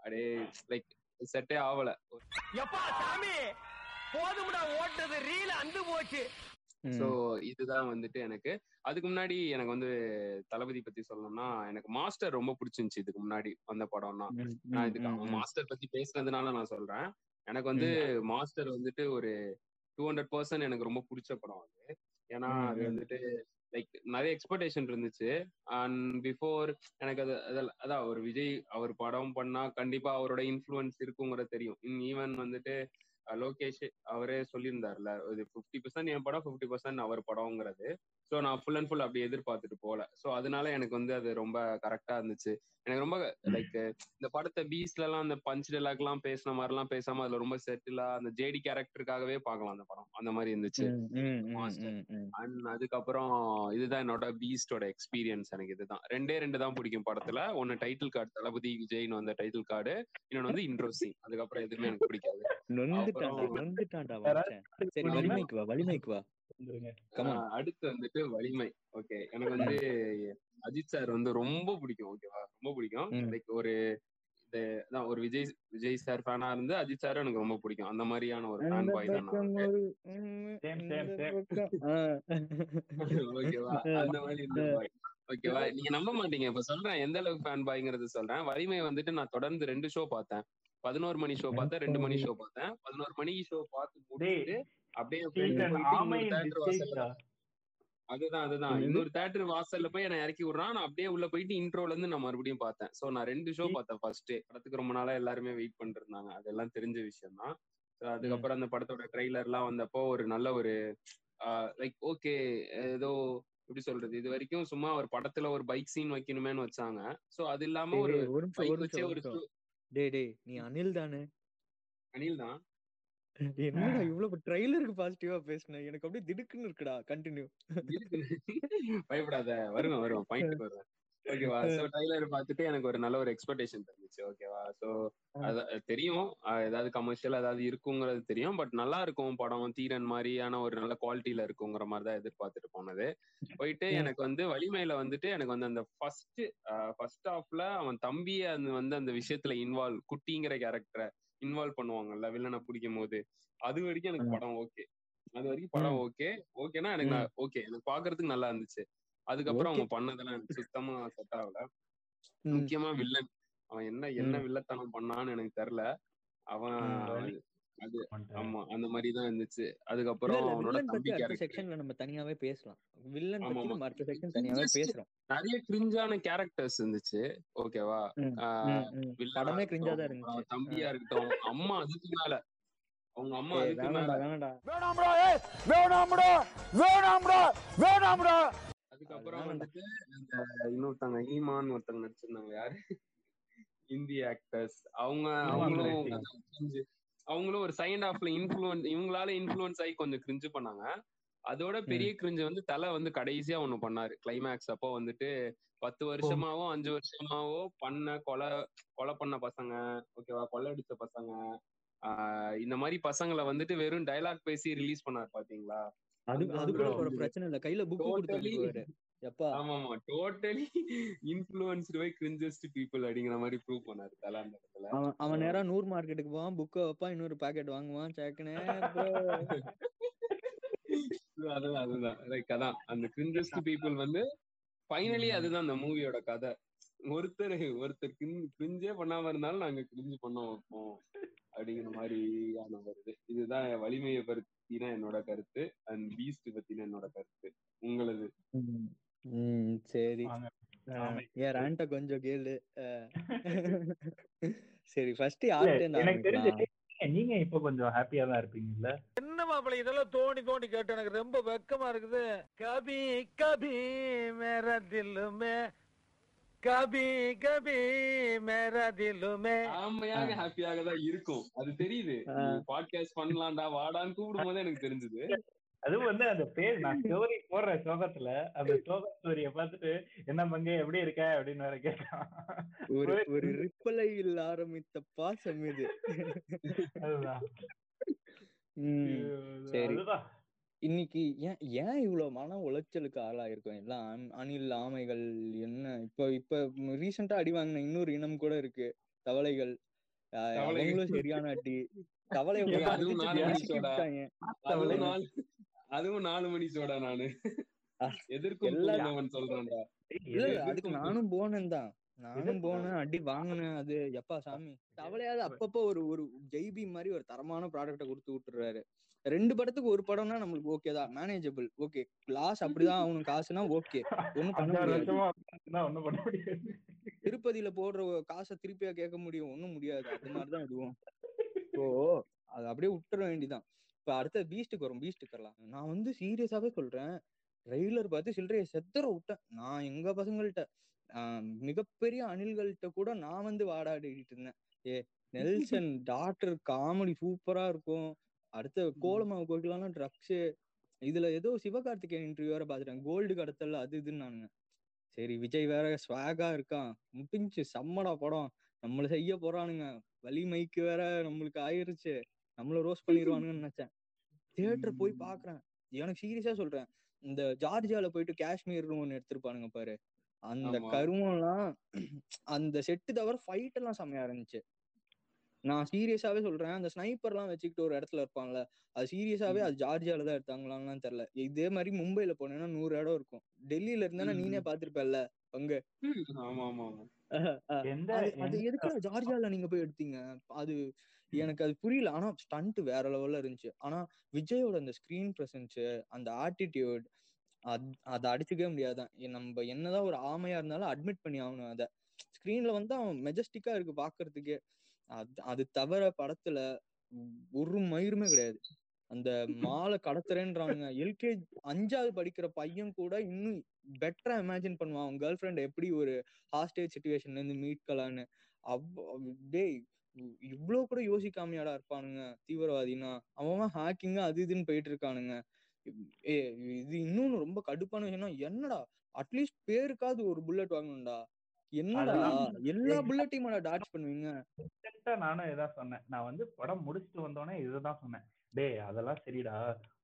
Speaker 5: அப்படியே லைக் செட்டே ஆகல.
Speaker 1: எப்பா சாமி? போதும்டா ஓட்டது ரீல் அந்து போச்சு.
Speaker 5: சோ இதுதான் வந்துட்டு எனக்கு. அதுக்கு முன்னாடி எனக்கு வந்து தளபதி பத்தி சொல்லணும்னா எனக்கு மாஸ்டர் ரொம்ப பிடிச்சிருந்துச்சு இதுக்கு முன்னாடி வந்த படம்னா. நான் இதுக்கு மாஸ்டர் பத்தி பேசுனதுனால நான் சொல்றேன். எனக்கு வந்து மாஸ்டர் வந்துட்டு ஒரு டூ ஹண்ட்ரட் பர்சன்ட் எனக்கு ரொம்ப பிடிச்ச படம் அது. ஏன்னா அது. வந்துட்டு லைக் நிறைய எக்ஸ்பெக்டேஷன் இருந்துச்சு. அண்ட் பிஃபோர் எனக்கு அது அதான் ஒரு விஜய் அவர் படம் பண்ணா கண்டிப்பா அவரோட இன்ஃப்ளூயன்ஸ் இருக்குங்கிறது தெரியும். ஈவன் வந்துட்டு லோகேஷ் அவரே சொல்லியிருந்தாருல இது ஃபிஃப்டி பர்சன்ட் என் படம் ஃபிஃப்டி பர்சன்ட் அவர் படம்ங்கிறது. ஸோ நான் ஃபுல் அண்ட் ஃபுல் அப்படி எதிர்பார்த்துட்டு போல ஸோ அதனால எனக்கு வந்து அது ரொம்ப கரெக்டா இருந்துச்சு. எனக்கு ரொம்ப லைக் இந்த படத்தை பீஸ்ல எல்லாம் அந்த பஞ்ச் எல்லாம் பேசின மாதிரி எல்லாம் பேசாம அதுல ரொம்ப செட்டிலா அந்த ஜேடி கேரக்டருக்காகவே பார்க்கலாம் அந்த படம். அந்த மாதிரி இருந்துச்சு. அண்ட் அதுக்கப்புறம் இதுதான் என்னோட பீஸ்டோட எக்ஸ்பீரியன்ஸ் எனக்கு இதுதான். ரெண்டே ரெண்டு தான் பிடிக்கும் படத்துல. ஒன்னு டைட்டில் கார்டு தளபதி விஜய்னு வந்த டைட்டில் கார்டு இன்னொன்னு வந்து இன்ட்ரோ சீன் அதுக்கப்புறம் எதுவுமே எனக்கு பிடிக்காது. அடுத்து வந்துட்டு வலிமை. ஓகே எனக்கு வந்து அஜித் சார் வந்து ரொம்ப பிடிக்கும் ஓகேவா ரொம்ப பிடிக்கும். லைக் ஒரு அதான் ஒரு விஜய் விஜய் சார் ஃபேனா இருந்து அஜித் சாரும் எனக்கு ரொம்ப பிடிக்கும். அந்த மாதிரியான ஒரு ஃபேன் பாய் தான். ஓகேவா அந்த மாதிரி இருந்த பாய் ஓகேவா நீங்க நம்ப மாட்டீங்க. இப்ப சொல்றேன் எந்த அளவுக்கு ஃபேன் பாய்ங்கிறது சொல்றேன். வலிமை வந்துட்டு நான் தொடர்ந்து ரெண்டு ஷோ பார்த்தேன். பதினோரு மணி ஷோ பார்த்தேன் ரெண்டு மணி ஷோ பார்த்தேன். பதினோரு மணி ஷோ பார்த்து முடிச்சுட்டு அப்படியே அதுதான் அதுதான்? இன்னொரு தேட்டர் வாசல்ல போய் என்னை இறக்கி விடுறான். நான் அப்படியே உள்ள போயிட்டு இன்ட்ரோல இருந்து நான் மறுபடியும் பார்த்தேன். சோ நான் ரெண்டு ஷோ பார்த்தேன் ஃபர்ஸ்ட் படத்துக்கு ரொம்ப நாளா எல்லாருமே வெயிட் பண்ணிட்டு இருந்தாங்க அதெல்லாம் தெரிஞ்ச விஷயம் தான். அதுக்கப்புறம் அந்த படத்தோட ட்ரெய்லர் எல்லாம் வந்தப்போ ஒரு நல்ல ஒரு லைக் ஓகே ஏதோ எப்படி சொல்றது? இது வரைக்கும் சும்மா ஒரு படத்துல ஒரு பைக் சீன் வைக்கணுமேன்னு வச்சாங்க. சோ அது இல்லாம ஒரு
Speaker 2: ஒரு டேய் டேய் நீ அனில் தானே?
Speaker 5: அனில் தான்.
Speaker 2: என்னடா இவ்வளவு ட்ரைலருக்கு பாசிட்டிவா பேசுன? எனக்கு அப்படியே திடுக்குன்னு இருக்குடா கண்டினியூ.
Speaker 5: பயப்படாத. வருவேன் வருவேன். பாயிண்ட் வருவேன். ஓகேவா சோ ட்ரைலர் பார்த்துட்டு எனக்கு ஒரு நல்ல ஒரு எக்ஸ்பெக்டேஷன் இருந்துச்சு ஓகேவா சோ தெரியும். ஏதாவது கமர்ஷியல் ஏதாவது இருக்குங்கிறது தெரியும். பட் நல்லா இருக்கும் படம். தீரன் மாதிரியான ஒரு நல்ல குவாலிட்டியில இருக்குங்கிற மாதிரி தான் எதிர்பார்த்துட்டு போனது. போயிட்டு. எனக்கு வந்து வலிமையில வந்துட்டு எனக்கு வந்து அந்த ஃபர்ஸ்ட் ஃபர்ஸ்ட் ஹாஃப்ல அவன் தம்பிய வந்து அந்த விஷயத்துல இன்வால்வ் குட்டிங்கிற கேரக்டரை இன்வால்வ் பண்ணுவாங்கல்ல வில்லனை பிடிக்கும் போது அது வரைக்கும் எனக்கு. படம் ஓகே அது வரைக்கும் படம் ஓகே ஓகேனா எனக்கு ஓகே எனக்கு பாக்குறதுக்கு நல்லா இருந்துச்சு அதுக்கப்புறம். அவங்க பண்ணதெல்லாம் எனக்கு சுத்தமா செட் ஆகல. முக்கியமா வில்லன் அவன் என்ன என்ன. வில்லத்தனம் பண்ணான்னு எனக்கு தெரியல அவன். அது. ஆமா அந்த மாதிரி தான் இருந்துச்சு. அதுக்கப்புறம் அவனோட தம்பி
Speaker 2: செக்ஷன்ல நம்ம தனியாவே பேசலாம். வில்லன் பத்தி. நம்ம அடுத்த செக்ஷன் தனியாவே பேசுறோம்.
Speaker 5: நிறைய கிரிஞ்சான கேரக்டர்ஸ் இருந்துச்சு. ஓகேவா.
Speaker 2: படமே கிரிஞ்சா தான் இருந்துச்சு.
Speaker 5: தம்பியா இருக்கட்டும் அம்மா அதுக்கு மேல. அவங்க அம்மா அதுக்கு மேல.
Speaker 2: வேணாம்டா. வேணாம்டா
Speaker 1: வேணாம்டா ஏய் வேணாம்டா வேணாம்டா வேணாம்டா.
Speaker 5: அதுக்கப்புறம்
Speaker 2: அது
Speaker 5: வந்துட்டு இந்த இன்னொருத்தங்க ஈமான் ஒருத்தங்க நடிச்சிருந்தாங்க யாரு? இந்திய ஆக்டர்ஸ் அவங்க அவங்களும். அவங்களும் ஒரு செகண்ட் ஹாஃப்ல இன்ஃபுளுன்ஸ் இவங்களால இன்ஃபுளுன்ஸ் ஆகி கொஞ்சம் கிரிஞ்சு பண்ணாங்க. அதோட பெரிய கிரிஞ்சு வந்து தலை வந்து கடைசியா ஒண்ணு பண்ணாரு. கிளைமேக்ஸ் அப்போ வந்துட்டு பத்து வருஷமாவோ அஞ்சு வருஷமாவோ பண்ண கொலை கொலை பண்ண பசங்க ஓகேவா கொலை அடிச்ச பசங்க. ஆஹ் இந்த மாதிரி பசங்களை வந்துட்டு வெறும் டயலாக் பேசி ரிலீஸ் பண்ணாரு பாத்தீங்களா?
Speaker 2: அது அது கூட. ஒரு பிரச்சனை இல்ல. கையில புக் கொடுத்து எப்பா?
Speaker 5: ஆமா ஆமா totally influenced by cringiest people அப்படிங்கிற மாதிரி ப்ரூவ் பண்ணாரு தலை அந்த இடத்துல.
Speaker 2: அவன் அவன் நேரா நூறு மார்க்கெட்டுக்கு போவான் புக்க வைப்பான் இன்னொரு பாக்கெட் வாங்குவான் சேக்கனே
Speaker 5: அதுதான் அதுதான். லைக் அதான் அந்த கிரிஞ்சஸ்ட் பீப்புள் வந்து ஃபைனலி அதுதான் அந்த மூவியோட கதை. ஒருத்தர் ஒருத்தர் கிரிஞ்சே பண்ணாம இருந்தாலும் நாங்க கிரிஞ்சு பண்ண வைப்போம் அப்படிங்கிற மாதிரியான வருது. இதுதான் வலிமையை பத்தின என்னோட கருத்து. அண்ட் பீஸ்ட் பத்தின என்னோட கருத்து. உங்களது?
Speaker 2: ம். ம் சரி. என் ரேண்ட. கொஞ்சம் கேளு. அஹ். சரி ஃபர்ஸ்ட் யார்கிட்ட
Speaker 3: எனக்கு தெரிஞ்சு நீங்க இப்ப கொஞ்சம் ஹாப்பியா தான் இருப்பீங்கல்ல?
Speaker 1: என்ன மாப்பிள்ள இதெல்லாம் தோண்டி தோண்டி கேட்டு எனக்கு ரொம்ப வெக்கமா இருக்குது. கபி கபி மேரா தில்லுமே கபி கபி மேரா தில்லுமே
Speaker 5: ஆமையாக ஹாப்பியாக தான் இருக்கும். அது தெரியுது. பாட்காஸ்ட் பண்ணலாம்டா வாடான்னு கூப்பிடும் போது எனக்கு தெரிஞ்சது.
Speaker 3: அதுவும் வந்து அந்த பேர் நான் ஸ்டோரி போடுற சோகத்துல அந்த சோக ஸ்டோரிய பார்த்துட்டு என்ன பங்கு எப்படி இருக்க? அப்படின்னு வேற கேட்டான்.
Speaker 2: ஒரு ஒரு ரிப்பலையில் ஆரம்பித்த பாசம் இது.
Speaker 3: அதுதான்.
Speaker 2: ம் சரி. இன்னைக்கு ஏன் ஏன் இவ்வளவு மன உளைச்சலுக்கு ஆளாயிருக்கோம்? எல்லாம் அணில் ஆமைகள் என்ன? இப்ப இப்ப ரீசெண்டா அடி வாங்கின இன்னொரு இனம் கூட இருக்கு. தவளைகள். அவங்களும் சரியான அடி. தவளைய
Speaker 5: ஏய்,
Speaker 2: போட்டு
Speaker 5: அதுவும் நாலு மணி சோடா. நானு. எதிர்க்கும் சொல்றேன்டா.
Speaker 2: இல்ல அதுக்கு நானும் போனேன் தான். நானும் போனேன் அடி வாங்கினேன் அது எப்பா சாமி? தவளையாவது அப்பப்போ ஒரு ஒரு ஜெய்பி மாதிரி ஒரு தரமான ப்ராடக்ட கொடுத்து விட்டுறாரு. ரெண்டு படத்துக்கு ஒரு படம்னா நம்மளுக்கு ஓகே தான். மேனேஜபிள் ஓகே கிளாஸ் அப்படிதான் ஆகணும். காசுனா ஓகே ஒண்ணும் பண்ண முடியாது. திருப்பதியில போடுற காசை திருப்பியா கேட்க முடியும். ஒண்ணும் முடியாது. அது மாதிரிதான் இதுவும் ஸோ அது அப்படியே விட்டுற வேண்டிதான். இப்ப அடுத்த பீஸ்டுக்கு வரும் பீஸ்டுக்கு வரலாம் நான் வந்து சீரியஸாவே சொல்றேன். ட்ரெய்லர் பார்த்து சில்லறைய செத்தர விட்டேன். நான் எங்க பசங்கள்ட்ட ஆஹ் மிகப்பெரிய அணில்கள்கிட்ட கூட நான் வந்து வாடாடிட்டு இருந்தேன். ஏ நெல்சன் டாக்டர் காமெடி சூப்பரா இருக்கும். அடுத்த கோலமாவு கோகிலாம் ட்ரக்ஸ் இதுல ஏதோ சிவகார்த்திகேயன் இன்டர்வியூ வேற பாத்துட்டேன் கோல்டு கடத்தல அது இதுன்னு நானுங்க சரி விஜய் வேற ஸ்வாகா இருக்கான். முடிஞ்சு செம்மடா படம். நம்மள செய்ய போறானுங்க. வலிமைக்கு வேற நம்மளுக்கு ஆயிருச்சு. நம்மள ரோஸ் பண்ணிடுவானுங்கன்னு நினைச்சேன். தியேட்டர் போய் பாக்குறேன். எனக்கு சீரியஸா சொல்றேன். இந்த ஜார்ஜியால போயிட்டு காஷ்மீர்னு ஒண்ணு எடுத்திருப்பானுங்க பாரு. அந்த
Speaker 5: ஆமா.
Speaker 2: கருமம்லாம் அந்த செட்டு தவிர ஃபைட் எல்லாம் செம்மையா இருந்துச்சு. நான் சீரியஸாவே சொல்றேன். அந்த ஸ்னைப்பர் எல்லாம் வச்சுக்கிட்டு ஒரு இடத்துல இருப்பான்ல அது சீரியஸாவே அது ஜார்ஜியால தான் எடுத்தாங்களான்னு தெரியல. இதே மாதிரி மும்பைல போனேன்னா நூறு இடம் இருக்கும். டெல்லியில இருந்தா. நீனே பாத்திருப்பல்ல அங்க.
Speaker 5: ஆமா ஆமா ஆமா.
Speaker 3: எந்த
Speaker 2: அது எதுக்கு ஜார்ஜியால நீங்க போய் எடுத்தீங்க? அது எனக்கு அது புரியல. ஆனா ஸ்டண்ட் வேற லெவல்ல இருந்துச்சு. ஆனா விஜயோட அந்த ஸ்கிரீன் பிரசன்ஸ் அந்த ஆட்டிடியூட் அதை அடிச்சுக்கவே முடியாதான் நம்ம என்னதான் ஒரு ஆமையா இருந்தாலும் அட்மிட் பண்ணி ஆகணும் அத. ஸ்கிரீன்ல வந்து அவன் மெஜஸ்டிக்கா இருக்கு பாக்குறதுக்கு. அது அது தவிர படத்துல ஒரு மயிருமே கிடையாது. அந்த மாலை கடத்துறேன்றாங்க எல்கேஜி அஞ்சாவது படிக்கிற பையன் கூட இன்னும் பெட்டரா இமேஜின் பண்ணுவான். அவன் கேர்ள் ஃப்ரெண்ட் எப்படி ஒரு ஹாஸ்டேஜ் சுச்சுவேஷன்ல இருந்து மீட்கலான்னு அவ் டேய் இவ்ளோ கூட யோசிக்காமையாடா இருப்பானுங்க தீவிரவாதினா அவன் ஹேக்கிங் அது இதுன்னு போயிட்டு இருக்கானுங்க. ஏ இது இன்னொன்னு ரொம்ப கடுப்பான விஷயம்னா என்னடா அட்லீஸ்ட் பேருக்காவது ஒரு புல்லட் வாங்கணும்டா. என்னடா எல்லா புல்லட்டையும் டாச் பண்ணுவீங்க?
Speaker 3: நானும் இதான் சொன்னேன். நான் வந்து படம் முடிச்சுட்டு வந்தோடனே இதுதான் சொன்னேன். டேய் அதெல்லாம் சரிடா.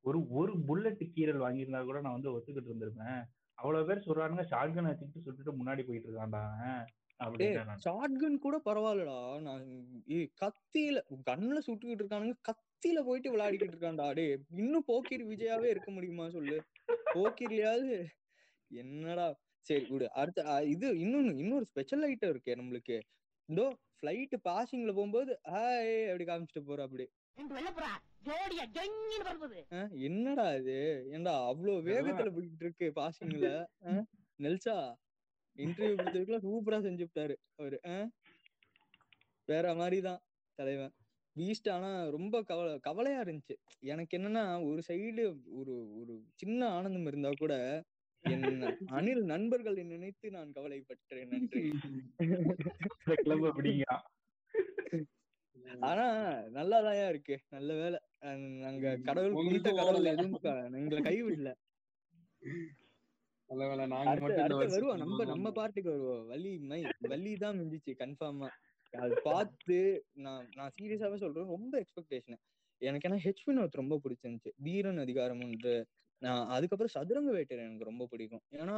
Speaker 3: ஒரு ஒரு புல்லட் கீரல் வாங்கியிருந்தா கூட நான் வந்து ஒத்துக்கிட்டு இருந்திருப்பேன். அவ்வளவு பேர் சொல்றானுங்க ஷாட்கன் வச்சுக்கிட்டு சுட்டுட்டு முன்னாடி போயிட்டு இருக்கான்டா
Speaker 2: ஷாட்கன் கூட பரவாயில்லடா. நான் கத்தியில கன்ல சுட்டுக்கிட்டு இருக்கானுங்க. கத்தியில போயிட்டு விளையாடிக்கிட்டு இருக்கான்டா. டே இன்னும் போக்கிரி விஜயாவே இருக்க முடியுமா சொல்லு? போக்கிரியாவது என்னடா? சரி விடு. அடுத்த இது இன்னொன்னு இன்னொரு ஸ்பெஷல் ஐட்டம் இருக்கே நம்மளுக்கு. இதோ ஃபிளைட் பாசிங்ல போகும்போது ஹாய் அப்படி காமிச்சிட்டு போற அப்படி என்னடா இது? ஏன்டா அவ்வளவு வேகத்துல போயிட்டு இருக்கு பாசிங்ல நெல்சா இன்டர்வியூ கொடுத்ததுக்குலாம் சூப்பரா செஞ்சு விட்டாரு அவரு. வேற மாதிரிதான் தலைவன். பீஸ்ட் ஆனா ரொம்ப கவலை கவலையா இருந்துச்சு. எனக்கு என்னன்னா ஒரு சைடு ஒரு ஒரு சின்ன ஆனந்தம் இருந்தா கூட என்ன அணில் நண்பர்களை நினைத்து நான் கவலைப்பட்டேன் நன்றி. ஆனா நல்லாதாயா இருக்கு. நல்ல வேலை. நாங்க கடவுள் கடவுள். எதுவும் எங்களை கைவிடல. வருவோம். நம்ம நம்ம
Speaker 5: வந்தோம்.
Speaker 2: பார்ட்டுக்கு வருவோம். வலி மை வலி தான் மிஞ்சிச்சு கன்ஃபார்மா அது பார்த்து நான் நான் சீரியஸாவே சொல்றேன். ரொம்ப எக்ஸ்பெக்டேஷன் எனக்கு ஏன்னா ஹெச் வினோத் ரொம்ப பிடிச்சிருந்துச்சு. வீரன் அதிகாரம் ஒன்று. நான் அதுக்கப்புறம் சதுரங்க வேட்டர் எனக்கு ரொம்ப பிடிக்கும். ஏன்னா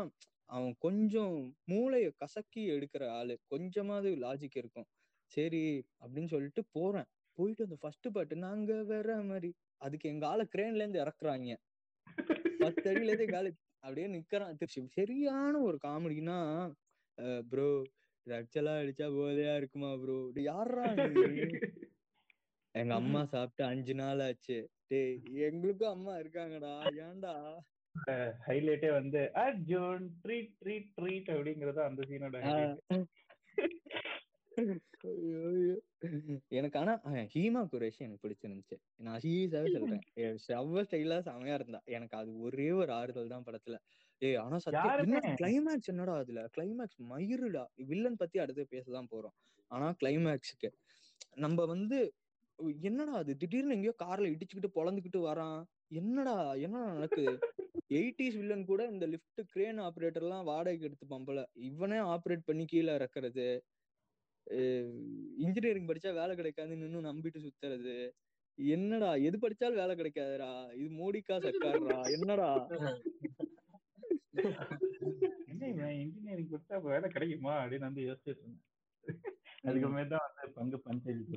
Speaker 2: அவன் கொஞ்சம் மூளைய கசக்கி எடுக்கிற ஆளு. கொஞ்சமாவது லாஜிக் இருக்கும். சரி அப்படின்னு சொல்லிட்டு போறேன். போயிட்டு அந்த ஃபர்ஸ்ட் பாட்டு நாங்க வேற மாதிரி. அதுக்கு எங்க ஆளை கிரேன்ல இருந்து இறக்குறாங்க. பத்து அடியில இருந்து காலி அப்படியே நிக்கிறான். திருச்சி சரியான ஒரு காமெடினா ப்ரோ ரக்ஷலா அடிச்சா போதையா இருக்குமா ப்ரோ யாரா எங்க அம்மா சாப்பிட்டு அஞ்சு நாள் ஆச்சு. டேய் எங்களுக்கும் அம்மா இருக்காங்கடா. ஏன்டா?
Speaker 3: ஹைலைட்டே வந்து அர்ஜுன் ட்ரீட் ட்ரீட் ட்ரீட் அப்படிங்கறது அந்த சீனோட.
Speaker 2: எனக்கு ஆனா ஹீமா குரேஷி எனக்கு பிடிச்சிருந்துச்சு. நான் சீரியஸாவே சொல்றேன். ஏ, செவ்வ ஸ்டைலா செமையா இருந்தா. எனக்கு அது ஒரே ஒரு ஆறுதல் தான் படத்துல. ஏய் ஆனா சத்தியம் கிளைமேக்ஸ் என்னடா அதுல? கிளைமேக்ஸ் மயிருடா. வில்லன் பத்தி அடுத்து பேசதான் போறோம். ஆனா கிளைமேக்ஸ்க்கு நம்ம வந்து என்னடா அது? திடீர்னு எங்கேயோ கார்ல இடிச்சுக்கிட்டு பொழந்துக்கிட்டு வரான். என்னடா என்னடா நடக்குது? எயிட்டிஸ் வில்லன் கூட இந்த லிஃப்ட் கிரேன் ஆபரேட்டர்லாம் வாடகைக்கு எடுத்துப்பான் போல. இவனே ஆப்ரேட் பண்ணி கீழே இறக்குறது. இன்ஜினியரிங் படிச்சா வேலை கிடைக்காதுன்னு இன்னும் நம்பிட்டு சுத்துறது. என்னடா எது படிச்சாலும் வேலை கிடைக்காதுடா. இது மோடிக்கா சர்க்கார்ரா? என்னடா?
Speaker 3: இன்ஜினியரிங் அப்ப வேலை கிடைக்குமா? அப்படின்னு வந்து யோசிச்சுட்டு இருந்தேன்.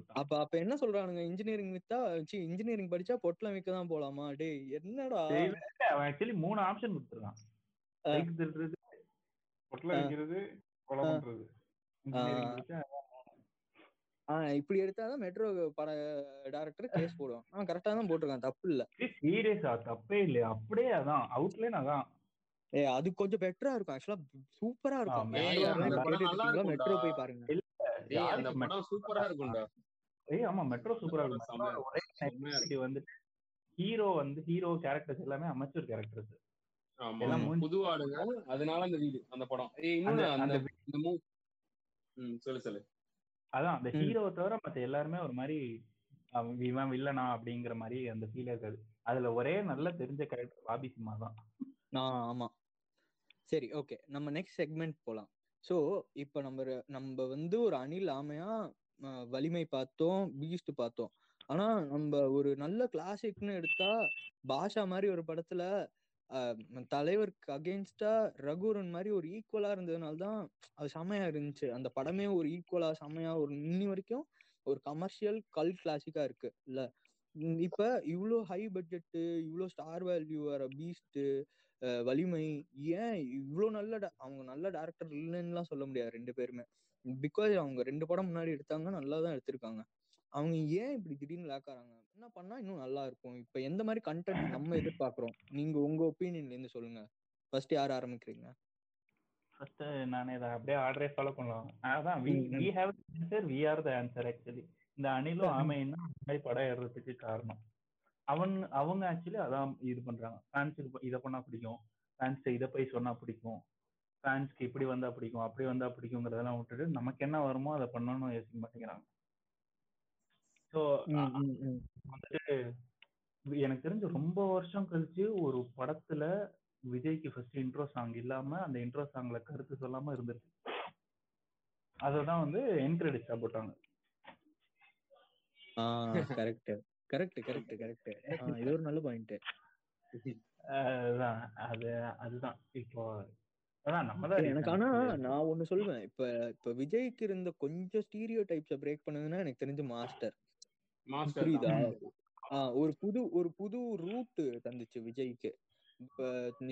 Speaker 2: அப்ப அப்ப என்ன சொல்றானுங்க? இன்ஜினியரிங் வித்தா இன்ஜினியரிங் படிச்சா பொட்டலம் விற்க தான் போலாமா? டேய் என்னடா?
Speaker 3: ஆக்சுவலி மூணு ஆப்ஷன் கொடுத்துருக்கான். பொட்டலம். வைக்கிறது கொலை. பண்றது. படிச்சா
Speaker 2: ஆஹ் இப்படி எடுத்தாதான் மெட்ரோ பட டைரக்டர் கேஸ் போடுவான். அவன் கரெக்டா தான் போட்டிருக்கான் தப்பு இல்ல.
Speaker 3: சீரியஸா தப்பே இல்லையா? அப்படியே அதான் அவுட்லைன் அதான்.
Speaker 2: ஏ அது கொஞ்சம் பெட்டரா இருக்கும். ஆக்சுவலா சூப்பரா இருக்கும். மெட்ரோ. போய் பாருங்க.
Speaker 5: அந்த படம் சூப்பரா இருக்கும்டா.
Speaker 3: ஏய் ஆமா மெட்ரோ சூப்பரா இருக்கும். ஒரே வந்துட்டு ஹீரோ வந்து ஹீரோ கேரக்டர்ஸ் எல்லாமே அமெச்சூர் கேரக்டர்ஸ்
Speaker 5: ஆமா.
Speaker 3: எல்லாம்
Speaker 5: புது ஆளுங்க அதனால அந்த வீடு அந்த படம். ஏய் இன்னொன்னு
Speaker 3: அந்த-
Speaker 5: சொல்லு சொல்லு.
Speaker 3: அதான் அந்த. ஹீரோவை தவிர மத்த எல்லாருமே ஒரு மாதிரி அவன் இவன் வில்லனா அப்படிங்கிற மாதிரி அந்த ஃபீல் இருக்காது. அதுல ஒரே நல்ல தெரிஞ்ச கேரக்டர் பாபி சிம்மா தான்.
Speaker 2: ஆமா. சரி ஓகே நம்ம நெக்ஸ்ட் செக்மெண்ட் போலாம். சோ இப்போ நம்ம நம்ம வந்து ஒரு அணில் ஆமையா வலிமை பார்த்தோம் பீஸ்ட் பார்த்தோம். ஆனா நம்ம ஒரு நல்ல கிளாசிக்னு எடுத்தா பாஷா மாதிரி ஒரு படத்துல தலைவருக்கு அகேன்ஸ்டா ரகுரன் மாதிரி ஒரு ஈக்குவலா இருந்ததுனால தான் அது செமையா இருந்துச்சு. அந்த படமே ஒரு ஈக்குவலா செமையா ஒரு இன்னி வரைக்கும் ஒரு கமர்ஷியல் கல் கிளாசிக்கா இருக்கு. இல்ல இப்ப இவ்ளோ ஹை பட்ஜெட் இவ்ளோ ஸ்டார் வேல்யூ வர பீஸ்ட் வலிமை ஏன் இவ்வளோ நல்ல அவங்க நல்ல டேரக்டர் இல்லைன்னுலாம் சொல்ல முடியாது ரெண்டு பேருமே. பிகாஸ் அவங்க ரெண்டு படம் முன்னாடி எடுத்தாங்க நல்லா தான் எடுத்திருக்காங்க. அவங்க ஏன் இப்படி திடீர்னு லேக்காராங்க என்ன பண்ணா இன்னும் நல்லா இருக்கும். இப்ப எந்த மாதிரி கண்டென்ட் நம்ம எதிர்பார்க்கிறோம்? நீங்க உங்க ஒப்பீனியன்ல இருந்து சொல்லுங்க. ஃபர்ஸ்ட் யார் ஆரம்பிக்கிறீங்க?
Speaker 3: ஃபர்ஸ்ட் நான் இதை அப்படியே ஆர்டரே ஃபாலோ பண்ணலாம். அதான் we. We have answer we are the answer actually இந்த அணிலும் ஆமையும் தான் இந்த மாதிரி படம் ஏறுறதுக்கு காரணம். அவன் அவங்க ஆக்சுவலி அதான் இது பண்றாங்க. ஃபேன்ஸுக்கு இதை பண்ணா பிடிக்கும். ஃபேன்ஸ் இதை போய் சொன்னா பிடிக்கும். ஃபேன்ஸ்க்கு இப்படி வந்தா பிடிக்கும் அப்படி வந்தா பிடிக்குங்கிறதெல்லாம் விட்டுட்டு நமக்கு என்ன வருமோ அதை பண்ணணும்னு யோசிக்க மாட்டேங்கிறாங்க. ஸோ. வந்துட்டு எனக்கு தெரிஞ்சு ரொம்ப வருஷம் கழிச்சு ஒரு படத்துல விஜய்க்கு ஃபர்ஸ்ட் இன்ட்ரோ சாங் இல்லாம அந்த இன்ட்ரோ சாங்ல கருத்து சொல்லாம இருந்திருக்கு அததான் வந்து என்கிரெடிட்ஸா போட்டாங்க.
Speaker 2: கரெக்ட் கரெக்ட் கரெக்ட் கரெக்ட் இது ஒரு நல்ல பாயிண்ட்
Speaker 3: அதுதான் அது அதுதான். இப்போ
Speaker 2: எனக்கு ஆனா நான் ஒண்ணு சொல்லுவேன் இப்ப இப்ப விஜய்க்கு இருந்த கொஞ்சம் ஸ்டீரியோ டைப்ஸ பிரேக் பண்ணதுன்னா எனக்கு தெரிஞ்ச மாஸ்டர் புரியுதா? ஆஹ் ஒரு புது ஒரு புது ரூட் தந்துச்சு விஜய்க்கு. இப்ப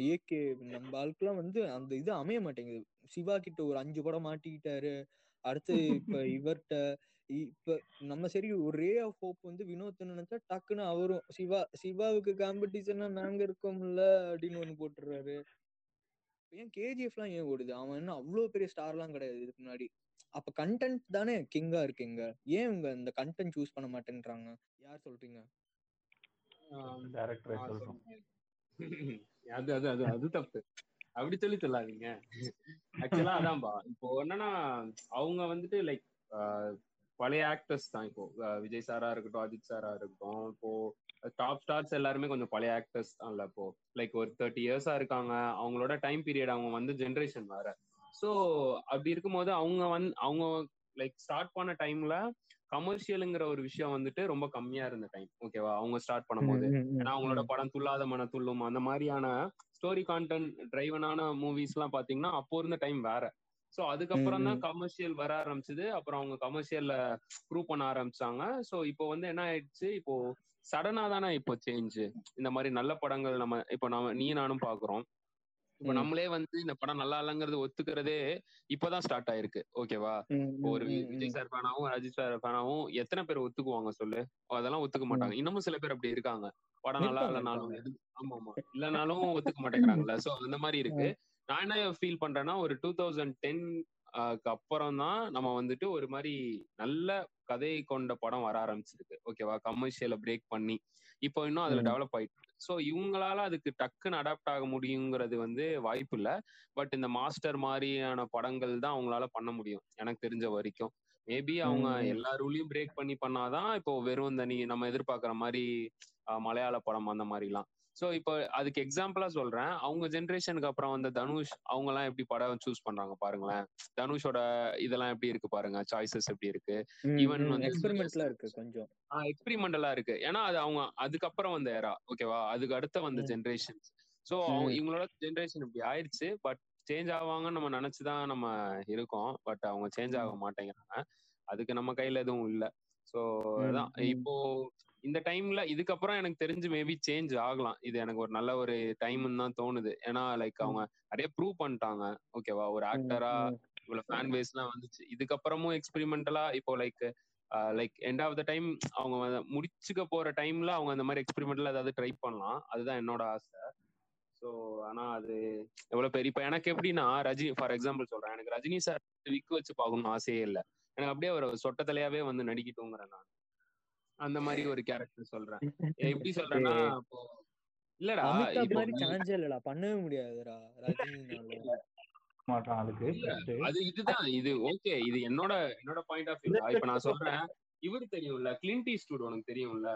Speaker 2: ஏகே நம்ம ஆளுக்கெல்லாம் வந்து அந்த இது அமைய மாட்டேங்குது. சிவா கிட்ட ஒரு அஞ்சு படம் மாட்டிக்கிட்டாரு. அடுத்து இப்ப இவர்கிட்ட இப்ப நம்ம சரி ஒரு ரே ஆஃப் ஹோப் வந்து வினோத் நினைச்சா டக்குன்னு அவரும் சிவா சிவாவுக்கு காம்படிஷனா நாங்க இருக்கோம்ல அப்படின்னு ஒண்ணு போட்டுறாரு. ஏன் கேஜிஎஃப்லாம் ஏன் ஓடுது? அவன் என்ன அவ்வளவு பெரிய ஸ்டார்லாம் கிடையாது இதுக்கு முன்னாடி. அப்ப கண்டென்ட் தானே கிங்கா இருக்கீங்க? ஏன் இவங்க இந்த கண்டென்ட் சூஸ் பண்ண மாட்டேன்றாங்க? யார் சொல்றீங்க.
Speaker 5: அது அது அது அது தப்பு. அப்படி சொல்லி சொல்லாதீங்க. ஆக்சுவலா அதான்பா. இப்போ என்னன்னா அவங்க வந்துட்டு லைக் பழைய ஆக்டர்ஸ் தான் இப்போ. விஜய் சாரா இருக்கட்டும் அஜித் சாரா இருக்கட்டும். இப்போ டாப் ஸ்டார்ஸ் எல்லாருமே கொஞ்சம் பழைய ஆக்டர்ஸ் தான்ல இப்போ. லைக் ஒரு தேர்ட்டி இயர்ஸா இருக்காங்க. அவங்களோட டைம் பீரியட் அவங்க வந்து ஜென்ரேஷன் வேற. ஸோ அப்படி இருக்கும்போது அவங்க வந்து அவங்க லைக் ஸ்டார்ட் பண்ண டைம்ல கமர்ஷியலுங்கிற ஒரு விஷயம் வந்துட்டு ரொம்ப கம்மியா இருந்த டைம் ஓகேவா அவங்க ஸ்டார்ட் பண்ணும்போது. ஏன்னா அவங்களோட படம் துள்ளாத மன துள்ளும் அந்த மாதிரியான ஸ்டோரி கான்டென்ட் டிரைவனான மூவிஸ் எல்லாம் பாத்தீங்கன்னா அப்போ இருந்த டைம் வேற. சோ அதுக்கப்புறம் தான் கமர்ஷியல் வர ஆரம்பிச்சது. அப்புறம் அவங்க கமர்ஷியல்ல ப்ரூவ் பண்ண ஆரம்பிச்சாங்க. சோ இப்போ வந்து என்ன ஆயிடுச்சு? இப்போ சடனா தானே இப்போ சேஞ்ச் இந்த மாதிரி நல்ல படங்கள் நம்ம இப்போ நம்ம நீ நானும் பாக்குறோம். இப்ப. நம்மளே வந்து இந்த படம் நல்லா இல்லைங்கிறது ஒத்துக்கிறதே இப்பதான் ஸ்டார்ட் ஆயிருக்கு. ஓகேவா? ஒரு விஜய். சார் ஃபேனாவும் அஜித் சார் ஃபேனாவும் எத்தனை பேர் ஒத்துக்குவாங்க சொல்லு? அதெல்லாம் ஒத்துக்க மாட்டாங்க. இன்னமும் சில பேர் அப்படி இருக்காங்க. படம் நல்லா இல்லைனாலும் ஆமா ஆமா இல்லைனாலும் ஒத்துக்க மாட்டேங்கிறாங்கல்ல. சோ அந்த மாதிரி இருக்கு. நான் என்ன ஃபீல் பண்றேன்னா ஒரு டூ தௌசண்ட் டென் அப்புறம் தான் நம்ம வந்துட்டு ஒரு மாதிரி நல்ல கதை கொண்ட படம் வர ஆரம்பிச்சிருக்கு. ஓகேவா? கமர்ஷியலை பிரேக் பண்ணி. இப்போ இன்னும் அதுல. டெவலப் ஆயிட்டு ஸோ இவங்களால அதுக்கு டக்குன்னு அடாப்ட் ஆக முடியுங்கிறது வந்து வாய்ப்பு இல்லை. பட் இந்த மாஸ்டர் மாதிரியான படங்கள் தான் அவங்களால பண்ண முடியும் எனக்கு தெரிஞ்ச வரைக்கும். மேபி அவங்க. எல்லா ரூலையும் பிரேக் பண்ணி பண்ணாதான் இப்போ வெறும் இந்த நீ நம்ம எதிர்பார்க்குற மாதிரி மலையாள படம் அந்த மாதிரிலாம். ஸோ இப்போ அதுக்கு எக்ஸாம்பிளா சொல்றேன். அவங்க ஜென்ரேஷனுக்கு அப்புறம் வந்த தனுஷ் அவங்க எல்லாம் எப்படி படம் சூஸ் பண்றாங்க பாருங்களேன். தனுஷோட இதெல்லாம் எப்படி இருக்கு பாருங்க? சாய்ஸஸ் எப்படி இருக்கு? ஈவன். வந்து
Speaker 2: எக்ஸ்பெரிமெண்ட்லாம் இருக்கு கொஞ்சம்.
Speaker 5: எக்ஸ்பிரிமெண்டலா இருக்கு. ஏன்னா அது அவங்க அதுக்கப்புறம் வந்த ஏரா ஓகேவா அதுக்கு அடுத்த வந்த. ஜென்ரேஷன் ஸோ
Speaker 2: ம்.
Speaker 5: இவங்களோட ஜென்ரேஷன் இப்படி ஆயிடுச்சு. பட் சேஞ்ச் ஆவாங்கன்னு நம்ம நினைச்சுதான் நம்ம இருக்கோம். பட் அவங்க சேஞ்ச் ஆக மாட்டேங்கிறாங்க. அதுக்கு நம்ம கையில எதுவும் இல்லை. ஸோ
Speaker 2: ம்,
Speaker 5: அதான். இப்போ இந்த டைம்ல இதுக்கப்புறம் எனக்கு தெரிஞ்சு மேபி சேஞ்ச் ஆகலாம். இது எனக்கு ஒரு நல்ல ஒரு டைம்னு தான் தோணுது. ஏன்னா லைக் அவங்க நிறைய ப்ரூவ் பண்ணிட்டாங்க. ஓகேவா ஒரு ஆக்டரா. இவ்வளவு ஃபேன் பேஸ்லாம் வந்துச்சு. இதுக்கப்புறமும் எக்ஸ்பெரிமெண்டலா இப்போ like like end of the time அவங்க முடிச்சுக்க போற டைம்ல அவங்க அந்த மாதிரி எக்ஸ்பெரிமெண்ட்ல ஏதாவது ட்ரை பண்ணலாம். அதுதான் என்னோட ஆசை. ஸோ ஆனா அது எவ்வளவு பெரிய இப்ப எனக்கு எப்படின்னா ரஜினி ஃபார் எக்ஸாம்பிள் சொல்றேன். எனக்கு ரஜினி சார் விக்கு வச்சு பார்க்கணும்னு ஆசையே இல்லை. எனக்கு அப்படியே ஒரு சொட்ட தலையாவே வந்து நடிக்கட்டுங்கிறேன் நான். அந்த மாதிரி ஒரு கேரக்டர் சொல்றேன். எப்படி சொல்றேன்னா இப்போ இல்லடா
Speaker 2: சான்ஸே இல்லடா. பண்ணவே முடியாதுடா.
Speaker 5: அது இதுதான். இது ஓகே இது என்னோட என்னோட பாயிண்ட் ஆஃப் வியூ இப்ப நான் சொல்றேன் இவரு தெரியும்ல கிளின்டி ஸ்டூட் உனக்கு தெரியும்ல?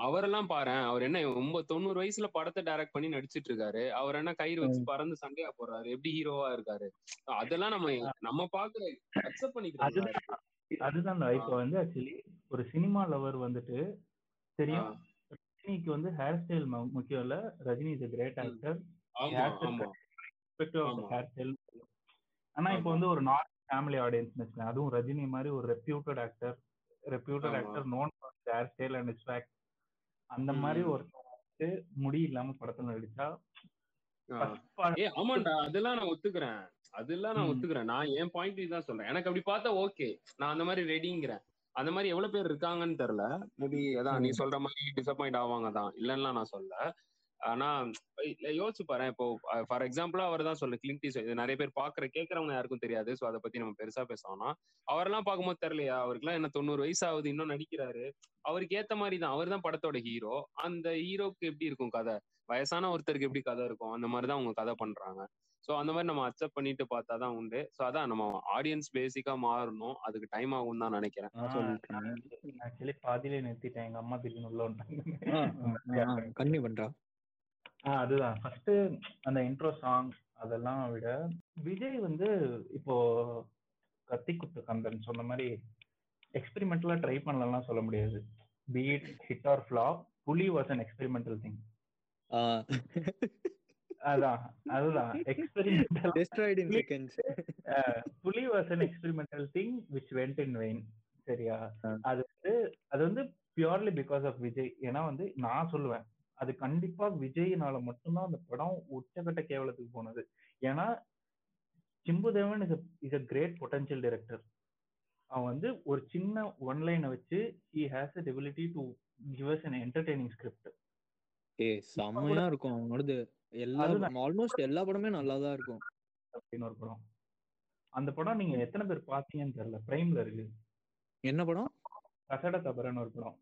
Speaker 5: அவரெல்லாம் பாரு அவர் என்ன ரொம்ப தொண்ணூறு வயசுல படத்தை டைரக்ட் பண்ணி நடிச்சிட்டு இருக்காரு அவர் என்ன கயிறு வச்சு பறந்து சண்டையா போடுறாரு. எப்படி ஹீரோவா இருக்காரு? அதெல்லாம் நம்ம நம்ம பாக்குற அக்செப்ட் பண்ணிக்கிறோம்
Speaker 3: அதுதான் இப்ப வந்து ஆக்சுவலி ஒரு சினிமா லவர் வந்துட்டு தெரியும். ரஜினிக்கு வந்து ஹேர் ஸ்டைல் முக்கியம் இல்ல. Rajini is great actor. Hair style ஆனா இப்போ. வந்து ஒரு நார்த் ஃபேமிலி ஆடியன்ஸ் வச்சுக்கோங்க. அதுவும் ரஜினி மாதிரி ஒரு reputed actor reputed. Actor known hair style and swag அந்த மாதிரி. ஒருத்தர் முடி இல்லாம படத்துல நடிச்சா
Speaker 5: ஆமாண்டா. அதெல்லாம் நான் ஒத்துக்கிறேன். அதெல்லாம் நான். ஒத்துக்கிறேன். நான் என் பாயிண்ட் தான் சொல்றேன். எனக்கு அப்படி பார்த்தா ஓகே நான் அந்த மாதிரி ரெடிங்கிறேன் அந்த மாதிரி எவ்வளவு பேர் இருக்காங்கன்னு தெரியல. மேபி அதான் நீ சொல்ற மாதிரி டிசப்பாயிண்ட் ஆவாங்க தான். இல்லைன்னா நான் சொல்ல ஆனா யோசிச்சு பாரு இப்போ ஃபார் எக்ஸாம்பிளா அவர் தான் சொல்ல கிளின்டி இது நிறைய பேர் பாக்குற கேட்கறவங்க யாருக்கும் தெரியாது. சோ அதை பத்தி நம்ம பெருசா பேசணும் அவரெல்லாம் பார்க்கும்போது தெரியலையா? அவருக்குலாம் என்ன தொண்ணூறு வயசு ஆகுது இன்னும் நடிக்கிறாரு. அவருக்கு ஏத்த மாதிரி தான். அவர் தான் படத்தோட ஹீரோ அந்த ஹீரோக்கு எப்படி இருக்கும் கதை? வயசான ஒருத்தருக்கு எப்படி கதை இருக்கும்? அந்த மாதிரி தான் அவங்க கதை பண்றாங்க. சோ அந்த மாதிரி நம்ம அக்செப்ட் பண்ணிட்டு பார்த்தா தான் உண்டு. சோ அதான் நம்ம ஆடியன்ஸ் பேசிக்கா மாறணும். அதுக்கு டைம் ஆகும் தான் நினைக்கிறேன்.
Speaker 3: ஆக்சுவலி பாதியிலே நிறுத்திட்டேன். எங்க அம்மா திடீர்னு உள்ள
Speaker 2: ஆ, கண்டினியூ பண்றா.
Speaker 3: ஆ அதுதான். ஃபர்ஸ்ட் அந்த இன்ட்ரோ சாங் அதெல்லாம் விட விஜய் வந்து இப்போ கத்தி குத்து கந்தன் சொன்ன மாதிரி எக்ஸ்பெரிமெண்டலா ட்ரை பண்ணலாம் சொல்ல முடியாது. Beat hit or flop Puli was an experimental thing. அதான் அதுதான். Experimental
Speaker 2: Destroyed in seconds.
Speaker 3: Puli was an experimental thing which went in vain சரியா. அது வந்து அது வந்து பியூர்லி பிகாஸ் ஆஃப் விஜய். ஏன்னா வந்து நான் சொல்லுவேன் அது கண்டிப்பா விஜய்னால மட்டும்தான் அந்த படம் உச்சகட்ட கேவலத்துக்கு போனது. ஏன்னா Chimbudevan is is a great potential director அவன் வந்து ஒரு சின்ன ஒன் லைனை வச்சு he has a ability to give us an entertaining script
Speaker 2: ஏய் செம்மையா இருக்கும். அவனோடது எல்லா. ஆல்மோஸ்ட் எல்லா படமே நல்லா தான் இருக்கும்.
Speaker 3: அப்படின்னு ஒரு படம். அந்த படம் நீங்க எத்தனை பேர் பாத்தீங்கன்னு தெரியல. பிரைம்ல இருக்கு.
Speaker 2: என்ன படம்?
Speaker 3: கசட தபரன்னு ஒரு படம்.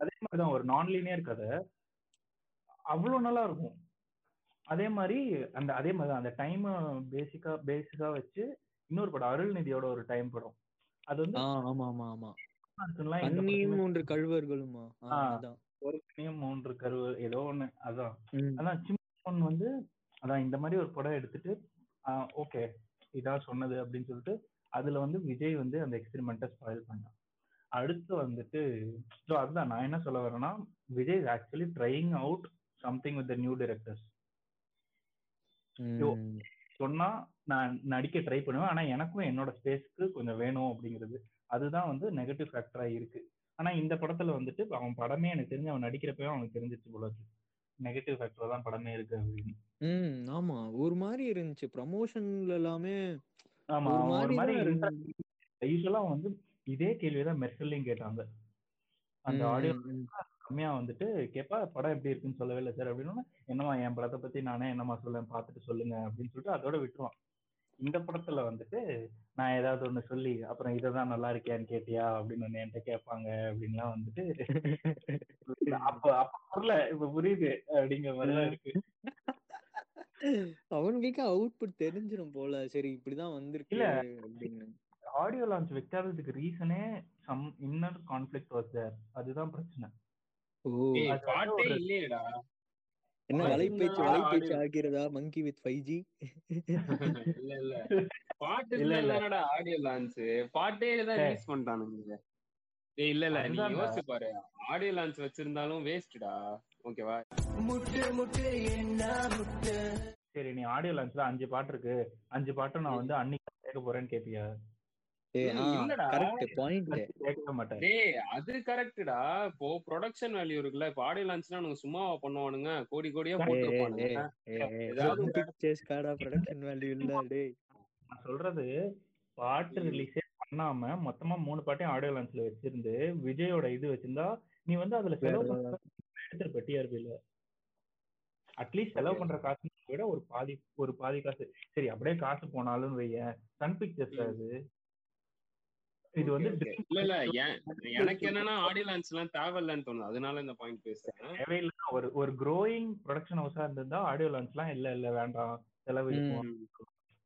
Speaker 3: அதே மாதிரிதான் ஒரு நான் லீனியர் கதை. அவ்வளவு நல்லா இருக்கும். அதே மாதிரி அந்த அதே மாதிரி அந்த டைம் பேசிக்கா பேசிக்கா வச்சு இன்னொரு படம் அருள்நிதியோட ஒரு டைம் படம். அது வந்து
Speaker 2: ஆமா ஆமா ஆமா. மூன்று கழுவர்களுமா. அதான்.
Speaker 3: ஒரு கனியும் மூன்று கருவு ஏதோ ஒண்ணு. அதான். அதான் சிம்மன் வந்து அதான் இந்த மாதிரி ஒரு படம் எடுத்துட்டு ஓகே இதான் சொன்னது அப்படின்னு சொல்லிட்டு அதுல வந்து விஜய் வந்து அந்த எக்ஸ்பெரிமெண்ட்டை ஸ்பாயில் பண்ணான். அடுத்து வந்துட்டு ஸோ அதுதான் நான் என்ன சொல்ல வரேன்னா Vijay actually trying out something with new directors. சொன்னா நான் நடிக்க ட்ரை பண்ணுவேன் ஆனா எனக்கும் என்னோட ஸ்பேஸ்க்கு கொஞ்சம் வேணும் அப்படிங்கிறது. அதுதான் வந்து நெகட்டிவ் ஃபேக்டரா இருக்கு. ஆனா இந்த படத்துல வந்துட்டு அவன் படமே எனக்கு தெரிஞ்சு அவன் நடிக்கிறப்பவே அவனுக்கு தெரிஞ்சிருச்சு போல இருக்கு. நெகட்டிவ் ஃபேக்டர் தான் படமே இருக்கு அப்படின்னு.
Speaker 2: ம் ஆமா. ஒரு மாதிரி இருந்துச்சு. ப்ரமோஷன்ல எல்லாமே
Speaker 3: ஆமா
Speaker 2: ஒரு மாதிரி
Speaker 3: யூஸ்வலா வந்து இதே கேள்விதான் மெர்சல்லையும் கேட்டாங்க. அந்த ஆடியோ. கம்மியா வந்துட்டு கேப்பா படம் எப்படி இருக்குன்னு சொல்லவே இல்லை சார். அப்படின்னு என்னமா என் படத்தை பத்தி நானே என்னமா சொல்லேன் பார்த்துட்டு சொல்லுங்க. அப்படின்னு சொல்லிட்டு அதோட விட்டுருவான். இந்த படத்துல வந்துட்டு நான் ஏதாவது ஒண்ணு சொல்லி அப்புறம் இததான் நல்லா இருக்கியான்னு கேட்டியா? அப்படின்னு ஒண்ணு என்கிட்ட கேட்பாங்க அப்படின்லாம் வந்துட்டு அப்ப அப்ப புரியல இப்ப புரியுது அப்படிங்கிற மாதிரிதான் இருக்கு.
Speaker 2: அவனுங்களுக்கு அவுட்புட் தெரிஞ்சிரும் போல சரி இப்படிதான் வந்திருக்கு
Speaker 3: இல்ல.
Speaker 2: அப்படின்னு.
Speaker 3: ஆடியோ லான்ச் வைக்காததுக்கு ரீசனே some inner conflict was there அதுதான் பிரச்சனை.
Speaker 2: ஓ.
Speaker 5: பாட்டே இல்லையேடா.
Speaker 2: என்ன
Speaker 5: பாட்டு
Speaker 2: வலைபேச்சு வலைபேச்சு ஆகிறதா? மங்கி வித் ஃபைவ் ஜி
Speaker 5: இல்ல இல்ல. பாட்டு
Speaker 3: இல்ல, இல்ல.
Speaker 5: இல்லடா ஆடியோ லான்ச் பாட்டே தான். ரிலீஸ் பண்ணிட்டானுங்க ஏய் இல்ல இல்ல. நீ. யோசிச்சு பாரு. ஆடியோ லான்ச் வச்சிருந்தாலும் வேஸ்ட்டா ஓகேவா
Speaker 3: சரி நீ ஆடியோ லான்ச்ல அஞ்சு பாட்டு இருக்கு. அஞ்சு பாட்டும் நான் வந்து அன்னைக்கு கேட்க போறேன்னு கேப்பியா
Speaker 5: அது கரெக்ட்டுடா இப்போ ப்ரொடக்ஷன் வேல்யூ இருக்குல்ல இப்போ ஆடியோ லான்ச்னா சும்மாவா பண்ணுவானுங்க? கோடி கோடியா போட்டுருப்பானுங்க.
Speaker 3: சொல்றது பாட்டு. ரிலீஸே பண்ணாம மொத்தமா மூணு பாட்டையும் ஆடியோ லான்ச்ல வச்சிருந்து விஜயோட இது வச்சிருந்தா நீ வந்து அதுல செலவு எடுத்திருப்ப டிஆர்பில அட்லீஸ்ட் செலவு பண்ற காசு விட ஒரு பாதி ஒரு பாதி காசு. சரி அப்படியே காசு போனாலும் வையேன். Sun Pictures. அது. இது வந்து.
Speaker 5: இல்ல இல்ல எனக்கு என்னன்னா ஆடியோ லான்ச் எல்லாம் தேவையில்லைன்னு தோணுது. அதனால இந்த பாயிண்ட் பேசுறேன்.
Speaker 3: தேவையில்லை ஒரு ஒரு க்ரோயிங் ப்ரொடக்ஷன் ஹவுஸா இருந்திருந்தா ஆடியோ லான்ச்லாம் இல்ல இல்ல வேண்டாம். செலவு.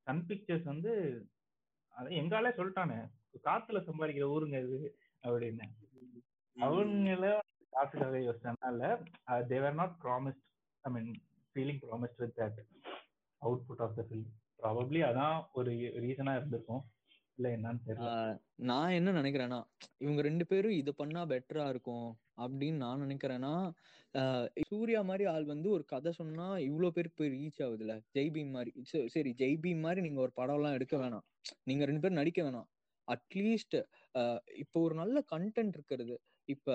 Speaker 3: சன் பிக்சர்ஸ் வந்து அது எங்காலே சொல்லிட்டானே காத்துல சம்பாதிக்கிற ஊருங்க இது அப்படின்னு. அவங்கள காசுக்காக யோசிச்சனால they were not promised I mean feeling promised with that output of the film probably அதான் ஒரு ரீசனா இருந்திருக்கும். இல்ல என்னன்னு தெரியல.
Speaker 2: நான் என்ன நினைக்கிறேன்னா இவங்க ரெண்டு பேரும் இத பண்ணா பெட்டரா இருக்கும் அப்படின்னு நான் நினைக்கிறேன்னா சூர்யா மாதிரி ஆள் வந்து ஒரு கதை சொன்னா இவ்வளவு பேருக்கு போய் ரீச் ஆகுதுல்ல? ஜெய்பீம் மாதிரி சரி, சரி ஜெய்பீம் மாதிரி நீங்க ஒரு படம் எல்லாம் எடுக்க வேணாம். நீங்க ரெண்டு பேரும் நடிக்க வேணாம். அட்லீஸ்ட் இப்போ ஒரு நல்ல கண்டென்ட் இருக்கிறது. இப்ப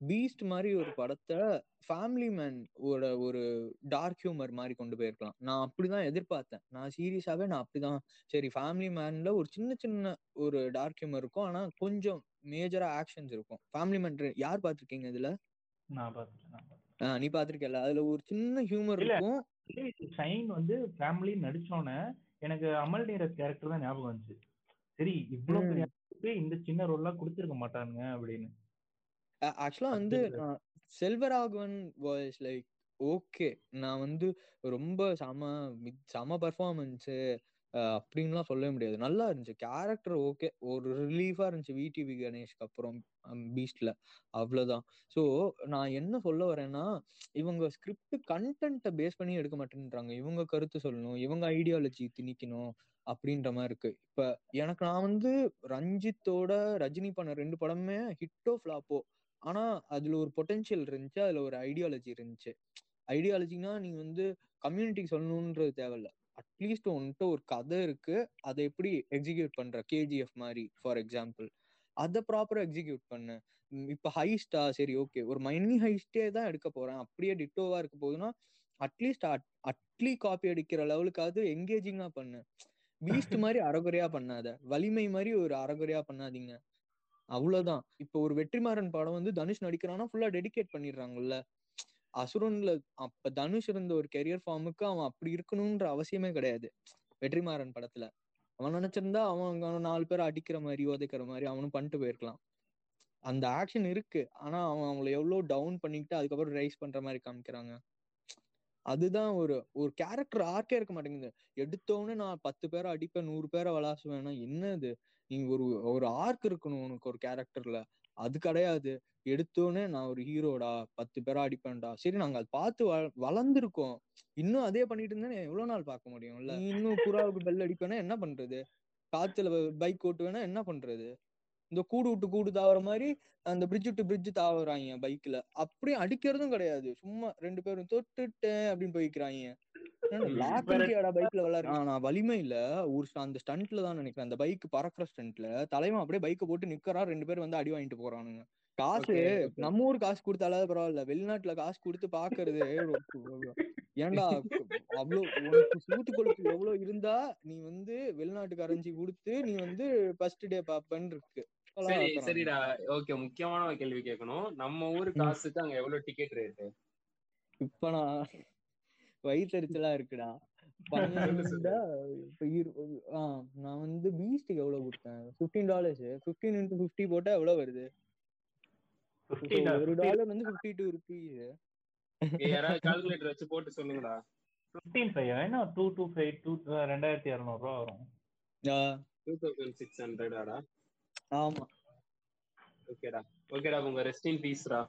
Speaker 2: பீஸ்ட் மாதிரி ஒரு படத்தை ஃபேமிலி மேன் ஓட ஒரு டார்க் ஹியூமர் மாதிரி கொண்டு போயிருக்கலாம். நான் அப்படிதான் எதிர்பார்த்தேன். நான் சீரியஸாவே நான் அப்படிதான். சரி ஃபேமிலி மேன்ல ஒரு சின்ன சின்ன ஒரு டார்க் ஹியூமர் இருக்கும். ஆனா கொஞ்சம் மேஜரா ஆக்ஷன்ஸ் இருக்கும். ஃபேமிலி மேன் யார் பார்த்திருக்கீங்க இதுல? நீ பாத்திருக்கல அதுல ஒரு சின்ன ஹியூமர். இருக்கும்.
Speaker 3: ஷைன் வந்து ஃபேமிலி நடிச்சோன்னே எனக்கு அமல் நீரத் கேரக்டர் தான் ஞாபகம் வந்துச்சு. சரி இவ்வளவு பெரிய இந்த சின்ன ரோல்லாம் கொடுத்திருக்க மாட்டாங்க அப்படின்னு.
Speaker 2: ஆக்சுவலா வந்து செல்வராகவன் வாய்ஸ் லைக் ஓகே. நான் வந்து ரொம்ப செம செம பர்ஃபார்மன்ஸ் அப்படின்லாம் சொல்லவே முடியாது. நல்லா இருந்துச்சு. Character okay. ஒரு ரிலீஃபா இருந்துச்சு விடிவி கணேஷ்க்கு அப்புறம் பீஸ்ட்ல. அவ்வளவுதான் ஸோ நான் என்ன சொல்ல வரேன்னா இவங்க ஸ்கிரிப்ட் கண்டென்ட்டை பேஸ் பண்ணி எடுக்க மாட்டேன்றாங்க. இவங்க கருத்து சொல்லணும். இவங்க ஐடியாலஜி திணிக்கணும் அப்படின்ற மாதிரி இருக்கு. இப்ப எனக்கு நான் வந்து ரஞ்சித்தோட ரஜினி பண்ண ரெண்டு படமே ஹிட்டோ ஃபிளாப்போ. ஆனா அதுல ஒரு பொட்டென்ஷியல் இருந்துச்சு அதுல ஒரு ஐடியாலஜி இருந்துச்சு. ஐடியாலஜினா நீ வந்து கம்யூனிட்டிக்கு சொல்லணுன்றது தேவையில்ல. அட்லீஸ்ட் உன்கிட்ட ஒரு கதை இருக்கு. அதை எப்படி எக்ஸிக்யூட் பண்ற? கேஜிஎஃப் மாதிரி ஃபார் எக்ஸாம்பிள் அதை ப்ராப்பரா எக்ஸிக்யூட் பண்ணு. இப்ப ஹைஸ்டா சரி ஓகே ஒரு மைனி ஹைஸ்டே தான் எடுக்க போறேன். அப்படியே டிட்டோவா இருக்க போகுதுன்னா அட்லீஸ்ட் அட்லி காப்பி அடிக்கிற லெவலுக்காவது எங்கேஜிங்கா பண்ணு. பீஸ்ட் மாதிரி அறகுறையா பண்ணாத. வலிமை மாதிரி ஒரு அறகுறையா பண்ணாதீங்க. அவ்வளவுதான். இப்போ ஒரு வெற்றிமாறன் படம் வந்து தனுஷ் நடிக்கிறான்னா ஃபுல்லா டெடிகேட் பண்ணிடுறாங்கல்ல. அசுரன்ல அப்ப தனுஷ் இருந்த ஒரு கெரியர் ஃபார்முக்கு அவன் அப்படி இருக்கணும்ன்ற அவசியமே கிடையாது. வெற்றிமாறன் படத்துல. அவன் நினைச்சிருந்தா அவன் அவன் நாலு பேர் அடிக்கிற மாதிரி உதைக்கிற மாதிரி அவனும் பண்ணிட்டு போயிருக்கலாம். அந்த ஆக்ஷன் இருக்கு. ஆனா அவன் அவங்கள எவ்வளவு டவுன் பண்ணிக்கிட்டு அதுக்கப்புறம் ரைஸ் பண்ற மாதிரி காமிக்கிறாங்க. அதுதான் ஒரு ஒரு கேரக்டர் ஆர்க்கே இருக்க மாட்டேங்குது. எடுத்தோன்னு நான் பத்து பேரை அடிப்பேன் நூறு பேரை விளாசுவேன்னா என்னது நீ ஒரு ஒரு ஆர்க் இருக்கணும் உனக்கு ஒரு கேரக்டர்ல அது கிடையாது. எடுத்தோன்னே நான் ஒரு ஹீரோடா பத்து பேரா அடிப்பேன்டா. சரி நாங்க அதை பார்த்து வள- இன்னும் அதே பண்ணிட்டு இருந்தா எவ்வளவு நாள் பார்க்க முடியும்ல? இன்னும் புறாவுக்கு பெல் அடிப்பேன்னா என்ன பண்றது? காத்துல பைக் ஓட்டுவேன்னா என்ன பண்றது? இந்த கூடு விட்டு கூடு தாவற மாதிரி அந்த பிரிட்ஜ் விட்டு பிரிட்ஜ் தாவறாங்க பைக்ல அப்படியே அடிக்கிறதும் கிடையாது. சும்மா ரெண்டு பேரும் தொட்டுட்டேன் அப்படின்னு போய்க்கிறாங்க பைக்ல விளாடுறா நான் வலிமையில ஒரு அந்த ஸ்டண்ட்ல தான் நினைக்கிறேன் அந்த பைக் பறக்கிற ஸ்டண்ட்ல தலைவன் அப்படியே பைக்கை போட்டு நிக்கறான் ரெண்டு பேரும் வந்து அடி வாங்கிட்டு போறானுங்க. காசு. நம்ம ஊர் காசு கொடுத்தாலாவது பரவாயில்ல. வெளிநாட்டுல காசு கொடுத்து பாக்குறது ஏன்டா அவ்வளவு உனக்கு சூத்து கொழுப்பு எவ்வளவு இருந்தா நீ வந்து வெளிநாட்டு கரன்சி கொடுத்து நீ வந்து ஃபர்ஸ்ட் டே பாப்பன்னு இருக்கு.
Speaker 5: சரி. சரிடா. ஓகே முக்கியமான ஒரு கேள்வி கேட்கணும். நம்ம ஊரு. காசுக்கு அங்க எவ்வளவு டிக்கெட் ரேட்டு
Speaker 2: இப்ப நான் வயிற்றுச்சலா இருக்குடா. நான் வந்து பீஸ்டுக்கு எவ்வளவு கொடுத்தேன்? Fifteen dollars fifteen into fifty போட்டா எவ்வளவு வருது? ஒரு டாலர் வந்து ஃபிஃப்டி டூ ருபீஸ்
Speaker 5: யாராவது கால்குலேட்டர் வச்சு போட்டு சொல்லுங்கடா.
Speaker 3: ஃபிஃப்டீன் ஃபைவ் என்ன டூ டூ ஃபைவ் டூ ரெண்டாயிரத்தி இரநூறுவா வரும்.
Speaker 5: டூ தௌசண்ட் சிக்ஸ் ஹண்ட்ரடாடா
Speaker 2: ஆமா.
Speaker 5: ஓகேடா. ஓகேடா உங்க ரெஸ்ட் இன் பீஸ்டா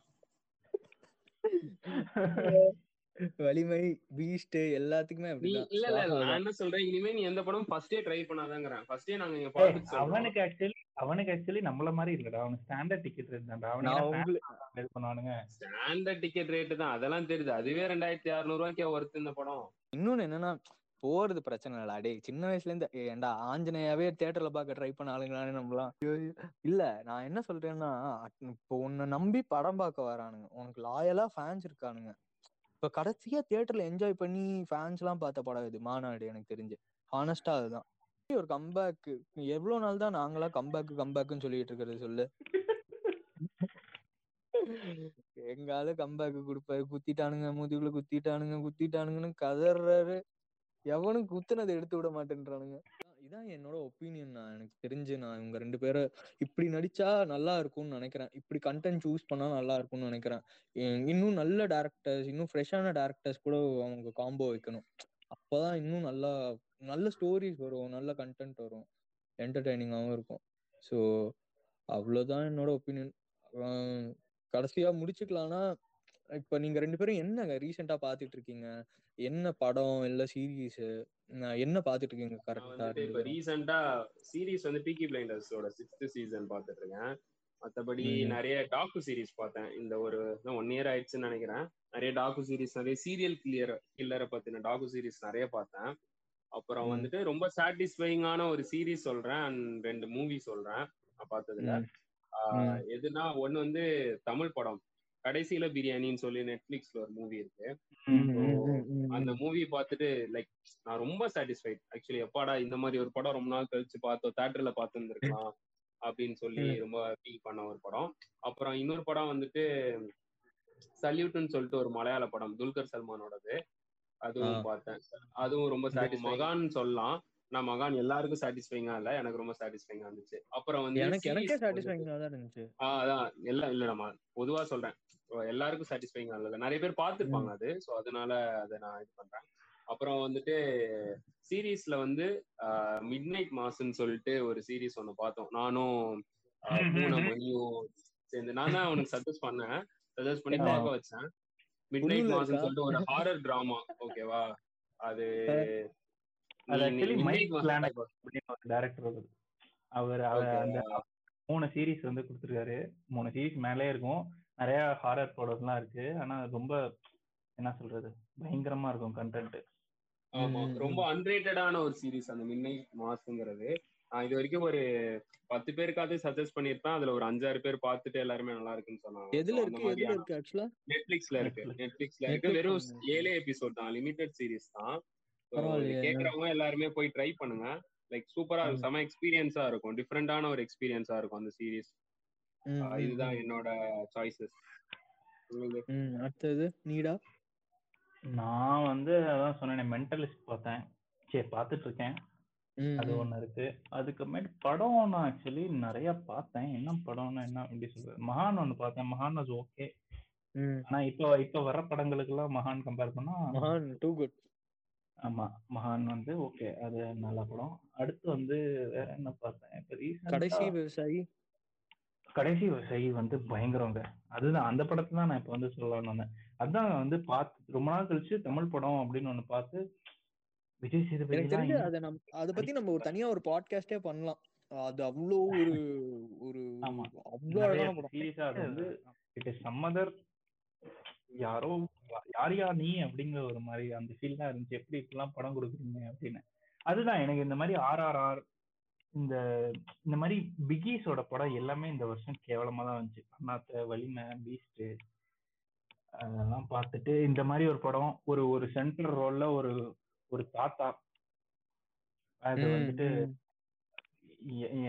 Speaker 2: வலிமை பீஸ்ட் எல்லாத்துக்குமே அப்படிதான்.
Speaker 5: இல்ல இல்ல நான். என்ன சொல்றேன்? இனிமே நீ எந்த படமும் ஃபர்ஸ்டே ட்ரை பண்ணாதாங்கிறேன். ஃபர்ஸ்டே நாங்க இங்க சொல்றோம்.
Speaker 3: அவனுக்கு ஆக்சுவலி அவனுக்கு ஆக்சுவலி நம்மள மாதிரி இல்லடா. அவனுக்கு ஸ்டாண்டர்ட் டிக்கெட் இருந்தான்டா
Speaker 2: நான்
Speaker 3: அவனுக்கு
Speaker 2: உங்களுக்கு
Speaker 3: இது பண்ணுவானுங்க?
Speaker 5: ஸ்டாண்டர்ட் டிக்கெட் ரேட்டு தான். அதெல்லாம் தெரியுது. அதுவே ரெண்டாயிரத்தி அறுநூறு ரூபாய்க்கே ஒர்த்து இந்த படம்.
Speaker 2: இன்னொன்னு என்னன்னா போறது பிரச்சனை இல்லடா. டேய் சின்ன வயசுல இருந்து ஏன்டா ஆஞ்சநேயாவே தியேட்டர்ல பார்க்க ட்ரை பண்ண ஆளுங்களானே ஐயோ. இல்ல நான் என்ன சொல்றேன்னா அட்- இப்போ உன்னை நம்பி படம் பார்க்க வரானுங்க. உனக்கு லாயலா ஃபேன்ஸ் இருக்கானுங்க. இப்ப கடைசியா தியேட்டர்ல என்ஜாய் பண்ணி ஃபேன்ஸ் எல்லாம் பார்த்த படம் இது மாநாடு எனக்கு தெரிஞ்சு. ஹானஸ்டா அதுதான். ஒரு கம்பேக் எவ்வளவு நாள் தான் நாங்களா கம்பேக் கம்பேக்னு சொல்லிட்டு இருக்கிறது சொல்லு. எங்கால கம்பேக் கொடுப்பாரு. குத்திட்டானுங்க முதுகுல குத்திட்டானுங்க குத்திட்டானுங்கன்னு கதறாரு எவனும் குத்துனதை எடுத்து விட மாட்டேன்றானுங்க. இதான் என்னோட ஒப்பீனியன் நான் எனக்கு தெரிஞ்சு நான் இவங்க ரெண்டு பேரும் இப்படி நடிச்சா நல்லா இருக்கும்னு நினைக்கிறேன். இப்படி கண்டென்ட் சூஸ் பண்ணா நல்லா இருக்கும்னு நினைக்கிறேன். இன்னும் நல்ல டேரக்டர்ஸ் இன்னும் ஃப்ரெஷ்ஷான டேரக்டர்ஸ் கூட அவங்க காம்போ வைக்கணும். அப்பதான் இன்னும் நல்லா நல்ல ஸ்டோரிஸ் வரும் நல்ல கண்டென்ட் வரும். என்டர்டைனிங்காகவும் இருக்கும். ஸோ அவ்வளோதான் என்னோட ஒப்பீனியன் கடைசியா முடிச்சுக்கலாம்னா இப்ப நீங்க ரெண்டு பேரும் என்ன ரீசெண்டா பாத்துட்டு இருக்கீங்க என்ன படம்? இல்ல சீரீஸ் என்ன பாத்துட்டு இருக்கீங்க கரெக்டா
Speaker 5: இப்ப ரீசெண்டா சீரிஸ் வந்து பீக்கி பிளைண்டர்ஸோட சிக்ஸ்த் சீசன் பார்த்துட்டு இருக்கேன் மத்தபடி. நிறைய டாக்கு சீரிஸ் பார்த்தேன். இந்த ஒரு ஒன் இயர் ஆயிடுச்சுன்னு நினைக்கிறேன். நிறைய டாக்கு சீரிஸ் நிறைய சீரியல் கிளியர் கில்லரை பத்தின டாக்கு சீரிஸ் நிறைய பார்த்தேன். அப்புறம். வந்துட்டு ரொம்ப சாட்டிஸ்ஃபைங்கான ஒரு சீரிஸ் சொல்றேன். and ரெண்டு மூவி சொல்றேன். நான் பார்த்ததுல. எதுனா ஒண்ணு வந்து தமிழ் படம். கடைசியில பிரியாணின்னு சொல்லி நெட்ஃபிளிக்ஸ்ல ஒரு மூவி இருக்கு. அந்த மூவி பார்த்துட்டு லைக் நான் ரொம்ப சாட்டிஸ்ஃபைட் ஆக்சுவலி எப்பாடா இந்த மாதிரி ஒரு படம் ரொம்ப நாள் கழிச்சு பார்த்தோம் தேட்டர்ல பார்த்துருந்துருக்கலாம் அப்படின்னு சொல்லி. ரொம்ப ஃபீல் பண்ண ஒரு படம். அப்புறம் இன்னொரு படம் வந்துட்டு சல்யூட்னு சொல்லிட்டு ஒரு மலையாள படம் துல்கர் சல்மானோடது. அதுவும்
Speaker 2: ஆ.
Speaker 5: பார்த்தேன். அதுவும் ரொம்ப மகான் சொல்லலாம். நான் மகான் எல்லாருக்கும் சாட்டிஸ்ஃபைங்கா இல்ல எனக்கு ரொம்ப சாட்டிஸ்ஃபைங்கா இருந்துச்சு. அப்புறம் வந்து
Speaker 2: எனக்கு எனக்கே சாட்டிஸ்ஃபைங்கா தான் இருந்துச்சு.
Speaker 5: ஆஹ் அதான். எல்லாம் இல்ல நம்ம பொதுவா சொல்றேன். எல்லாருக்கும் சாட்டிஸ்ஃபைங்கா இல்ல நிறைய பேர் பார்த்திருப்பாங்க அது. சோ அதனால அதை நான் இது பண்றேன். அப்புறம் வந்துட்டு சீரீஸ்ல வந்து மிட் நைட் மாஸ்ன்னு சொல்லிட்டு ஒரு சீரீஸ் ஒண்ணு பார்த்தோம். நானும் மணியும் சேர்ந்து. நான் தான் அவனுக்கு சஜஸ்ட் பண்ணேன். சஜஸ்ட் பண்ணி? பார்க்க வச்சேன். மிட் நைட் மாஸ்ன்னு? சொல்லிட்டு ஒரு ஹாரர் டிராமா ஓகேவா அது
Speaker 3: அவர். அந்த மூணு சீரிஸ் வந்து கொடுத்துருக்காரு. மூணு சீரிஸ் மேலே இருக்கும். நிறைய ஹாரர் ப்ராடக்ட்லாம் இருக்கு. ஆனா ரொம்ப என்ன சொல்றது பயங்கரமா இருக்கும் கண்டென்ட்
Speaker 5: ஆமா. ரொம்ப அன்ரேட்டடான ஒரு சீரிஸ் அந்த மின்னைட் மாஸ்ங்கிறது நான் இது வரைக்கும் ஒரு பத்து பேருக்காவது சஜஸ்ட் பண்ணிருப்பேன் அதுல ஒரு அஞ்சாறு பேர் பார்த்துட்டு எல்லாருமே நல்லா இருக்குன்னு சொன்னாங்க.
Speaker 2: எதுல இருக்கு? எதுல இருக்கு ஆக்சுவலா
Speaker 5: நெட்ஃபிளிக்ஸ்ல இருக்கு.
Speaker 3: Netflix.
Speaker 5: நெட்ஃபிளிக்ஸ்ல இருக்கு.
Speaker 2: Netflix
Speaker 5: வெறும். ஏழே எபிசோட் தான். லிமிடெட் சீரிஸ் தான். கேக்குறவங்க எல்லாருமே போய் ட்ரை பண்ணுங்க. லைக் சூப்பரா இருக்கும் செம எக்ஸ்பீரியன்ஸா இருக்கும். டிஃப்ரெண்டான ஒரு எக்ஸ்பீரியன்ஸா இருக்கும் அந்த சீரிஸ் இதுதான். என்னோட சாய்ஸஸ்
Speaker 2: அடுத்தது நீடா?
Speaker 3: நான் வந்து அதான் சொன்னேன் மென்டலிஸ்ட் பார்த்தேன். சரி பார்த்துட்டு இருக்கேன்
Speaker 2: ம்,
Speaker 3: அது. ஒண்ணு இருக்கு. அதுக்கப்புறமேட்டு படம் நான் ஆக்சுவலி நிறைய பார்த்தேன். என்ன படம்னா என்ன எப்படி சொல்றது? மகான் ஒண்ணு பார்த்தேன். மகான் வாஸ் ஓகே
Speaker 2: ம்.
Speaker 3: ஆனா இப்போ இப்போ வர படங்களுக்கெல்லாம் மகான் கம்பேர் பண்ணா
Speaker 2: மகான் டூ குட்
Speaker 3: ஆமா மகான் வந்து ஓகே அது நல்ல படம். அடுத்து வந்து வேற என்ன பார்த்தேன்? இப்போ
Speaker 2: கடைசி விவசாயி.
Speaker 3: கடைசி விவசாயி வந்து பயங்கரங்க. அதுதான் அந்த படத்தை தான் நான் இப்போ வந்து சொல்லலாம்னு வந்தேன். அதான் வந்து பார்த்து ரொம்ப நாள் கழிச்சு தமிழ் படம் அப்படின்னு ஒண்ணு பார்த்து விஜய் சேதுபதி
Speaker 2: அதை நம் அதை பத்தி நம்ம ஒரு தனியா ஒரு பாட்காஸ்டே பண்ணலாம். அது அவ்வளோ ஒரு ஒரு. அவ்வளோ அழகான படம்.
Speaker 3: சீரியஸா அது வந்து இட் இஸ் சம்மதர் யாரோ யார் யா நீ அப்படிங்கிற ஒரு மாதிரி அந்த ஃபீல் தான் இருந்துச்சு. எப்படி இப்படிலாம் படம் கொடுக்குறீங்க அப்படின்னு. அதுதான் எனக்கு இந்த மாதிரி ஆர்ஆர்ஆர் இந்த இந்த மாதிரி பிகிஸோட படம் எல்லாமே இந்த வருஷம் கேவலமா தான் வந்துச்சு. அண்ணாத்த வலிமை பீஸ்ட் அதெல்லாம் பார்த்துட்டு இந்த மாதிரி ஒரு படம் ஒரு ஒரு சென்ட்ரல் ரோல்ல ஒரு ஒரு தாத்தா. அது வந்துட்டு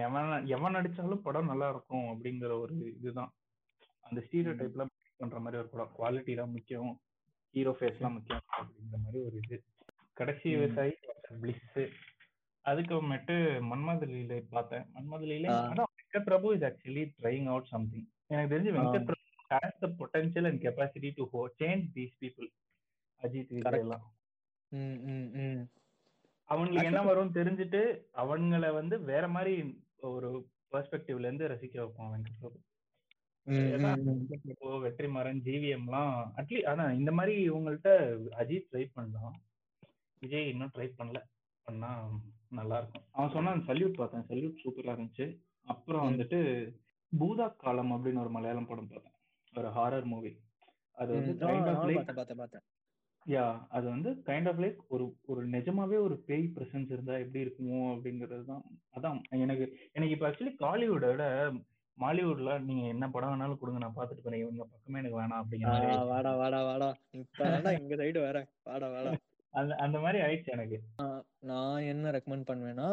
Speaker 3: எவன் எவன் நடிச்சாலும் படம் நல்லா இருக்கும் அப்படிங்கிற ஒரு இதுதான். அந்த ஸ்டீரியோ டைப்ல பண்ற மாதிரி ஒரு படம். குவாலிட்டி தான் முக்கியம். ஹீரோ ஃபேஸ்லாம் முக்கியம் அப்படிங்கிற மாதிரி ஒரு இது. கடைசி. விவசாயி பிளிஸ் அதுக்கப்புறமேட்டு மன்மதலியில பார்த்தேன். மன்மதலியில Venkat Prabhu is actually trying out something எனக்கு தெரிஞ்சு Venkat Prabhu has the potential and capacity to change these people Ajith. எல்லாம். அவங்களுக்கு என்ன வரும்னு தெரிஞ்சுட்டு அவங்கள வந்து வேற மாதிரி ஒரு பெர்ஸ்பெக்டிவ்ல இருந்து ரசிக்க வைப்பான் வெங்கட் பிரபு வெற்றிமாறன் ஜிவிஎம்லாம் அட்லீஸ்ட் அதான் இந்த மாதிரி இவங்கள்ட்ட அஜித் ட்ரை பண்ணலாம் விஜய் இன்னும் ட்ரை பண்ணல. பண்ணா நல்லா இருக்கும் அவன் சொன்னான் சல்யூட் பார்த்தேன் சல்யூட் சூப்பரா இருந்துச்சு. அப்புறம். வந்துட்டு பூதா காலம் அப்படின்னு ஒரு மலையாளம் படம் பார்த்தேன். ஒரு ஹாரர் மூவி அது வந்து கைண்ட் ஆஃப் லைக் யா அது வந்து கைண்ட் ஆஃப் லைக் ஒரு ஒரு நிஜமாவே ஒரு பேய் பிரசன்ஸ் இருந்தா எப்படி இருக்குமோ அப்படிங்கிறது தான். அதான் எனக்கு எனக்கு இப்போ ஆக்சுவலி காலிவுட்டை விட மாலிவுட்ல நீங்க என்ன படம் வேணாலும் கொடுங்க நான் பார்த்துட்டு போறேன் இவங்க பக்கமே எனக்கு வேணாம் அப்படிங்கிற.
Speaker 2: வாடா வாடா வாடா. இப்ப வேணா எங்க சைடு வர வாடா வாடா.
Speaker 3: அந்த அந்த மாதிரி ஆயிடுச்சு எனக்கு.
Speaker 2: நான் என்ன ரெக்கமெண்ட் பண்ணுவேன்னா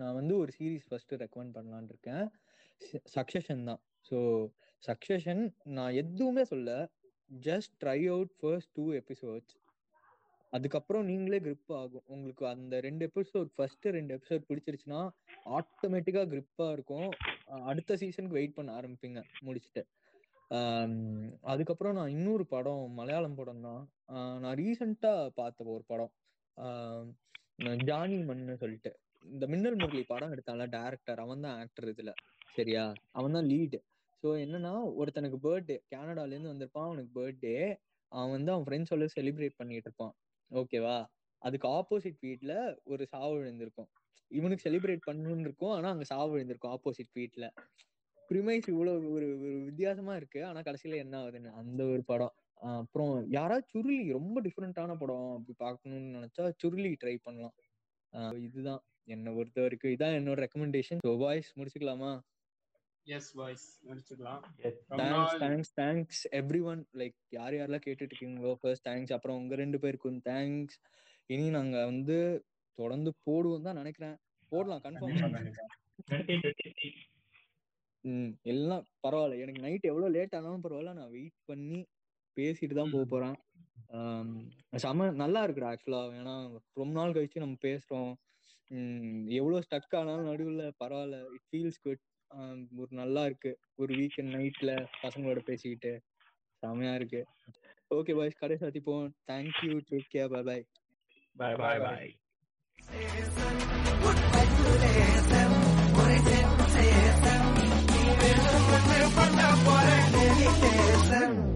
Speaker 2: நான் வந்து ஒரு சீரிஸ் ஃபர்ஸ்ட் ரெக்கமெண்ட் பண்ணலான் இருக்கேன். சக்சஷன் தான். ஸோ சக்சஷன் நான் எதுவுமே சொல்ல. Just try out first two episodes அதுக்கப்புறம் நீங்களே கிரிப் ஆகும். உங்களுக்கு அந்த ரெண்டு எபிசோட் ஃபர்ஸ்ட் ரெண்டு எபிசோட் பிடிச்சிருச்சுன்னா ஆட்டோமேட்டிக்கா கிரிப்பா இருக்கும். அடுத்த சீசனுக்கு வெயிட் பண்ண ஆரம்பிப்பீங்க. முடிச்சுட்டு. அதுக்கப்புறம் நான் இன்னொரு படம் மலையாளம் படம் தான். நான் ரீசெண்டா பார்த்த ஒரு படம். நான் ஜானி மன்னு சொல்லிட்டு. இந்த மின்னல் முரளி படம் எடுத்தால டேரக்டர் அவன் தான் ஆக்டர் இதுல. சரியா? அவன் தான் லீடு ஸோ என்னன்னா ஒருத்தனுக்கு பர்த்டே கனடால இருந்து வந்திருப்பான் அவனுக்கு பர்த்டே அவன் வந்து அவன் ஃப்ரெண்ட்ஸோட செலிப்ரேட் பண்ணிட்டு இருப்பான். ஓகேவா அதுக்கு ஆப்போசிட் வீட்டில் ஒரு சாவு விழுந்திருக்கும். இவனுக்கு செலிப்ரேட் பண்ணணும்னு இருக்கும் ஆனா அங்க சாவு விழுந்திருக்கும் ஆப்போசிட் வீட்டில் ப்ரிமைஸ் இவ்வளவு ஒரு ஒரு வித்தியாசமா இருக்கு ஆனா கடைசியில என்ன ஆகுதுன்னு அந்த ஒரு படம். அப்புறம் யாராவது சுருளி ரொம்ப டிஃப்ரெண்டான படம் அப்படி பார்க்கணும்னு நினைச்சா சுருளி ட்ரை பண்ணலாம். இதுதான். என்னை பொறுத்த வரைக்கும் இதான் என்னோட ரெக்கமெண்டேஷன் ஸோ வாய்ஸ் முடிச்சுக்கலாமா?
Speaker 5: எஸ் வாய்ஸ் முடிச்சுக்கலாம்.
Speaker 2: Thanks thanks thanks everyone like யார் யாரெல்லாம் கேட்டுட்டு இருக்கீங்களோ ஃபர்ஸ்ட் தேங்க்ஸ் அப்புறம் உங்க ரெண்டு பேருக்கும் தேங்க்ஸ் இனி நாங்க வந்து தொடர்ந்து போடுவோம் தான் நினைக்கிறேன். போடலாம் கன்ஃபார்ம்
Speaker 5: கண்டிப்பா.
Speaker 3: 2023.
Speaker 2: ம் எல்லாம் பரவாயில்ல. எனக்கு நைட் எவ்வளவு லேட் ஆனாலும் பரவாயில்ல. நான் வெயிட் பண்ணி பேசிட்டு தான் போக போறேன் செம நல்லா இருக்குடா ஆக்சுவலா ஏன்னா ரொம்ப நாள் கழிச்சு நம்ம பேசுறோம் ம், எவ்வளவு ஸ்டக் ஆனாலும் நடுவுல பரவாயில்ல இட் ஃபீல்ஸ் குட் ஒரு நல்லா இருக்கு ஒரு வீக்கெண்ட் நைட்ல பசங்களோட பேசிக்கிட்டு செமையா இருக்கு ஓகே பாய்ஸ் கடை சாத்திப்போம் thank you take care bye bye
Speaker 3: Bye bye bye.
Speaker 4: One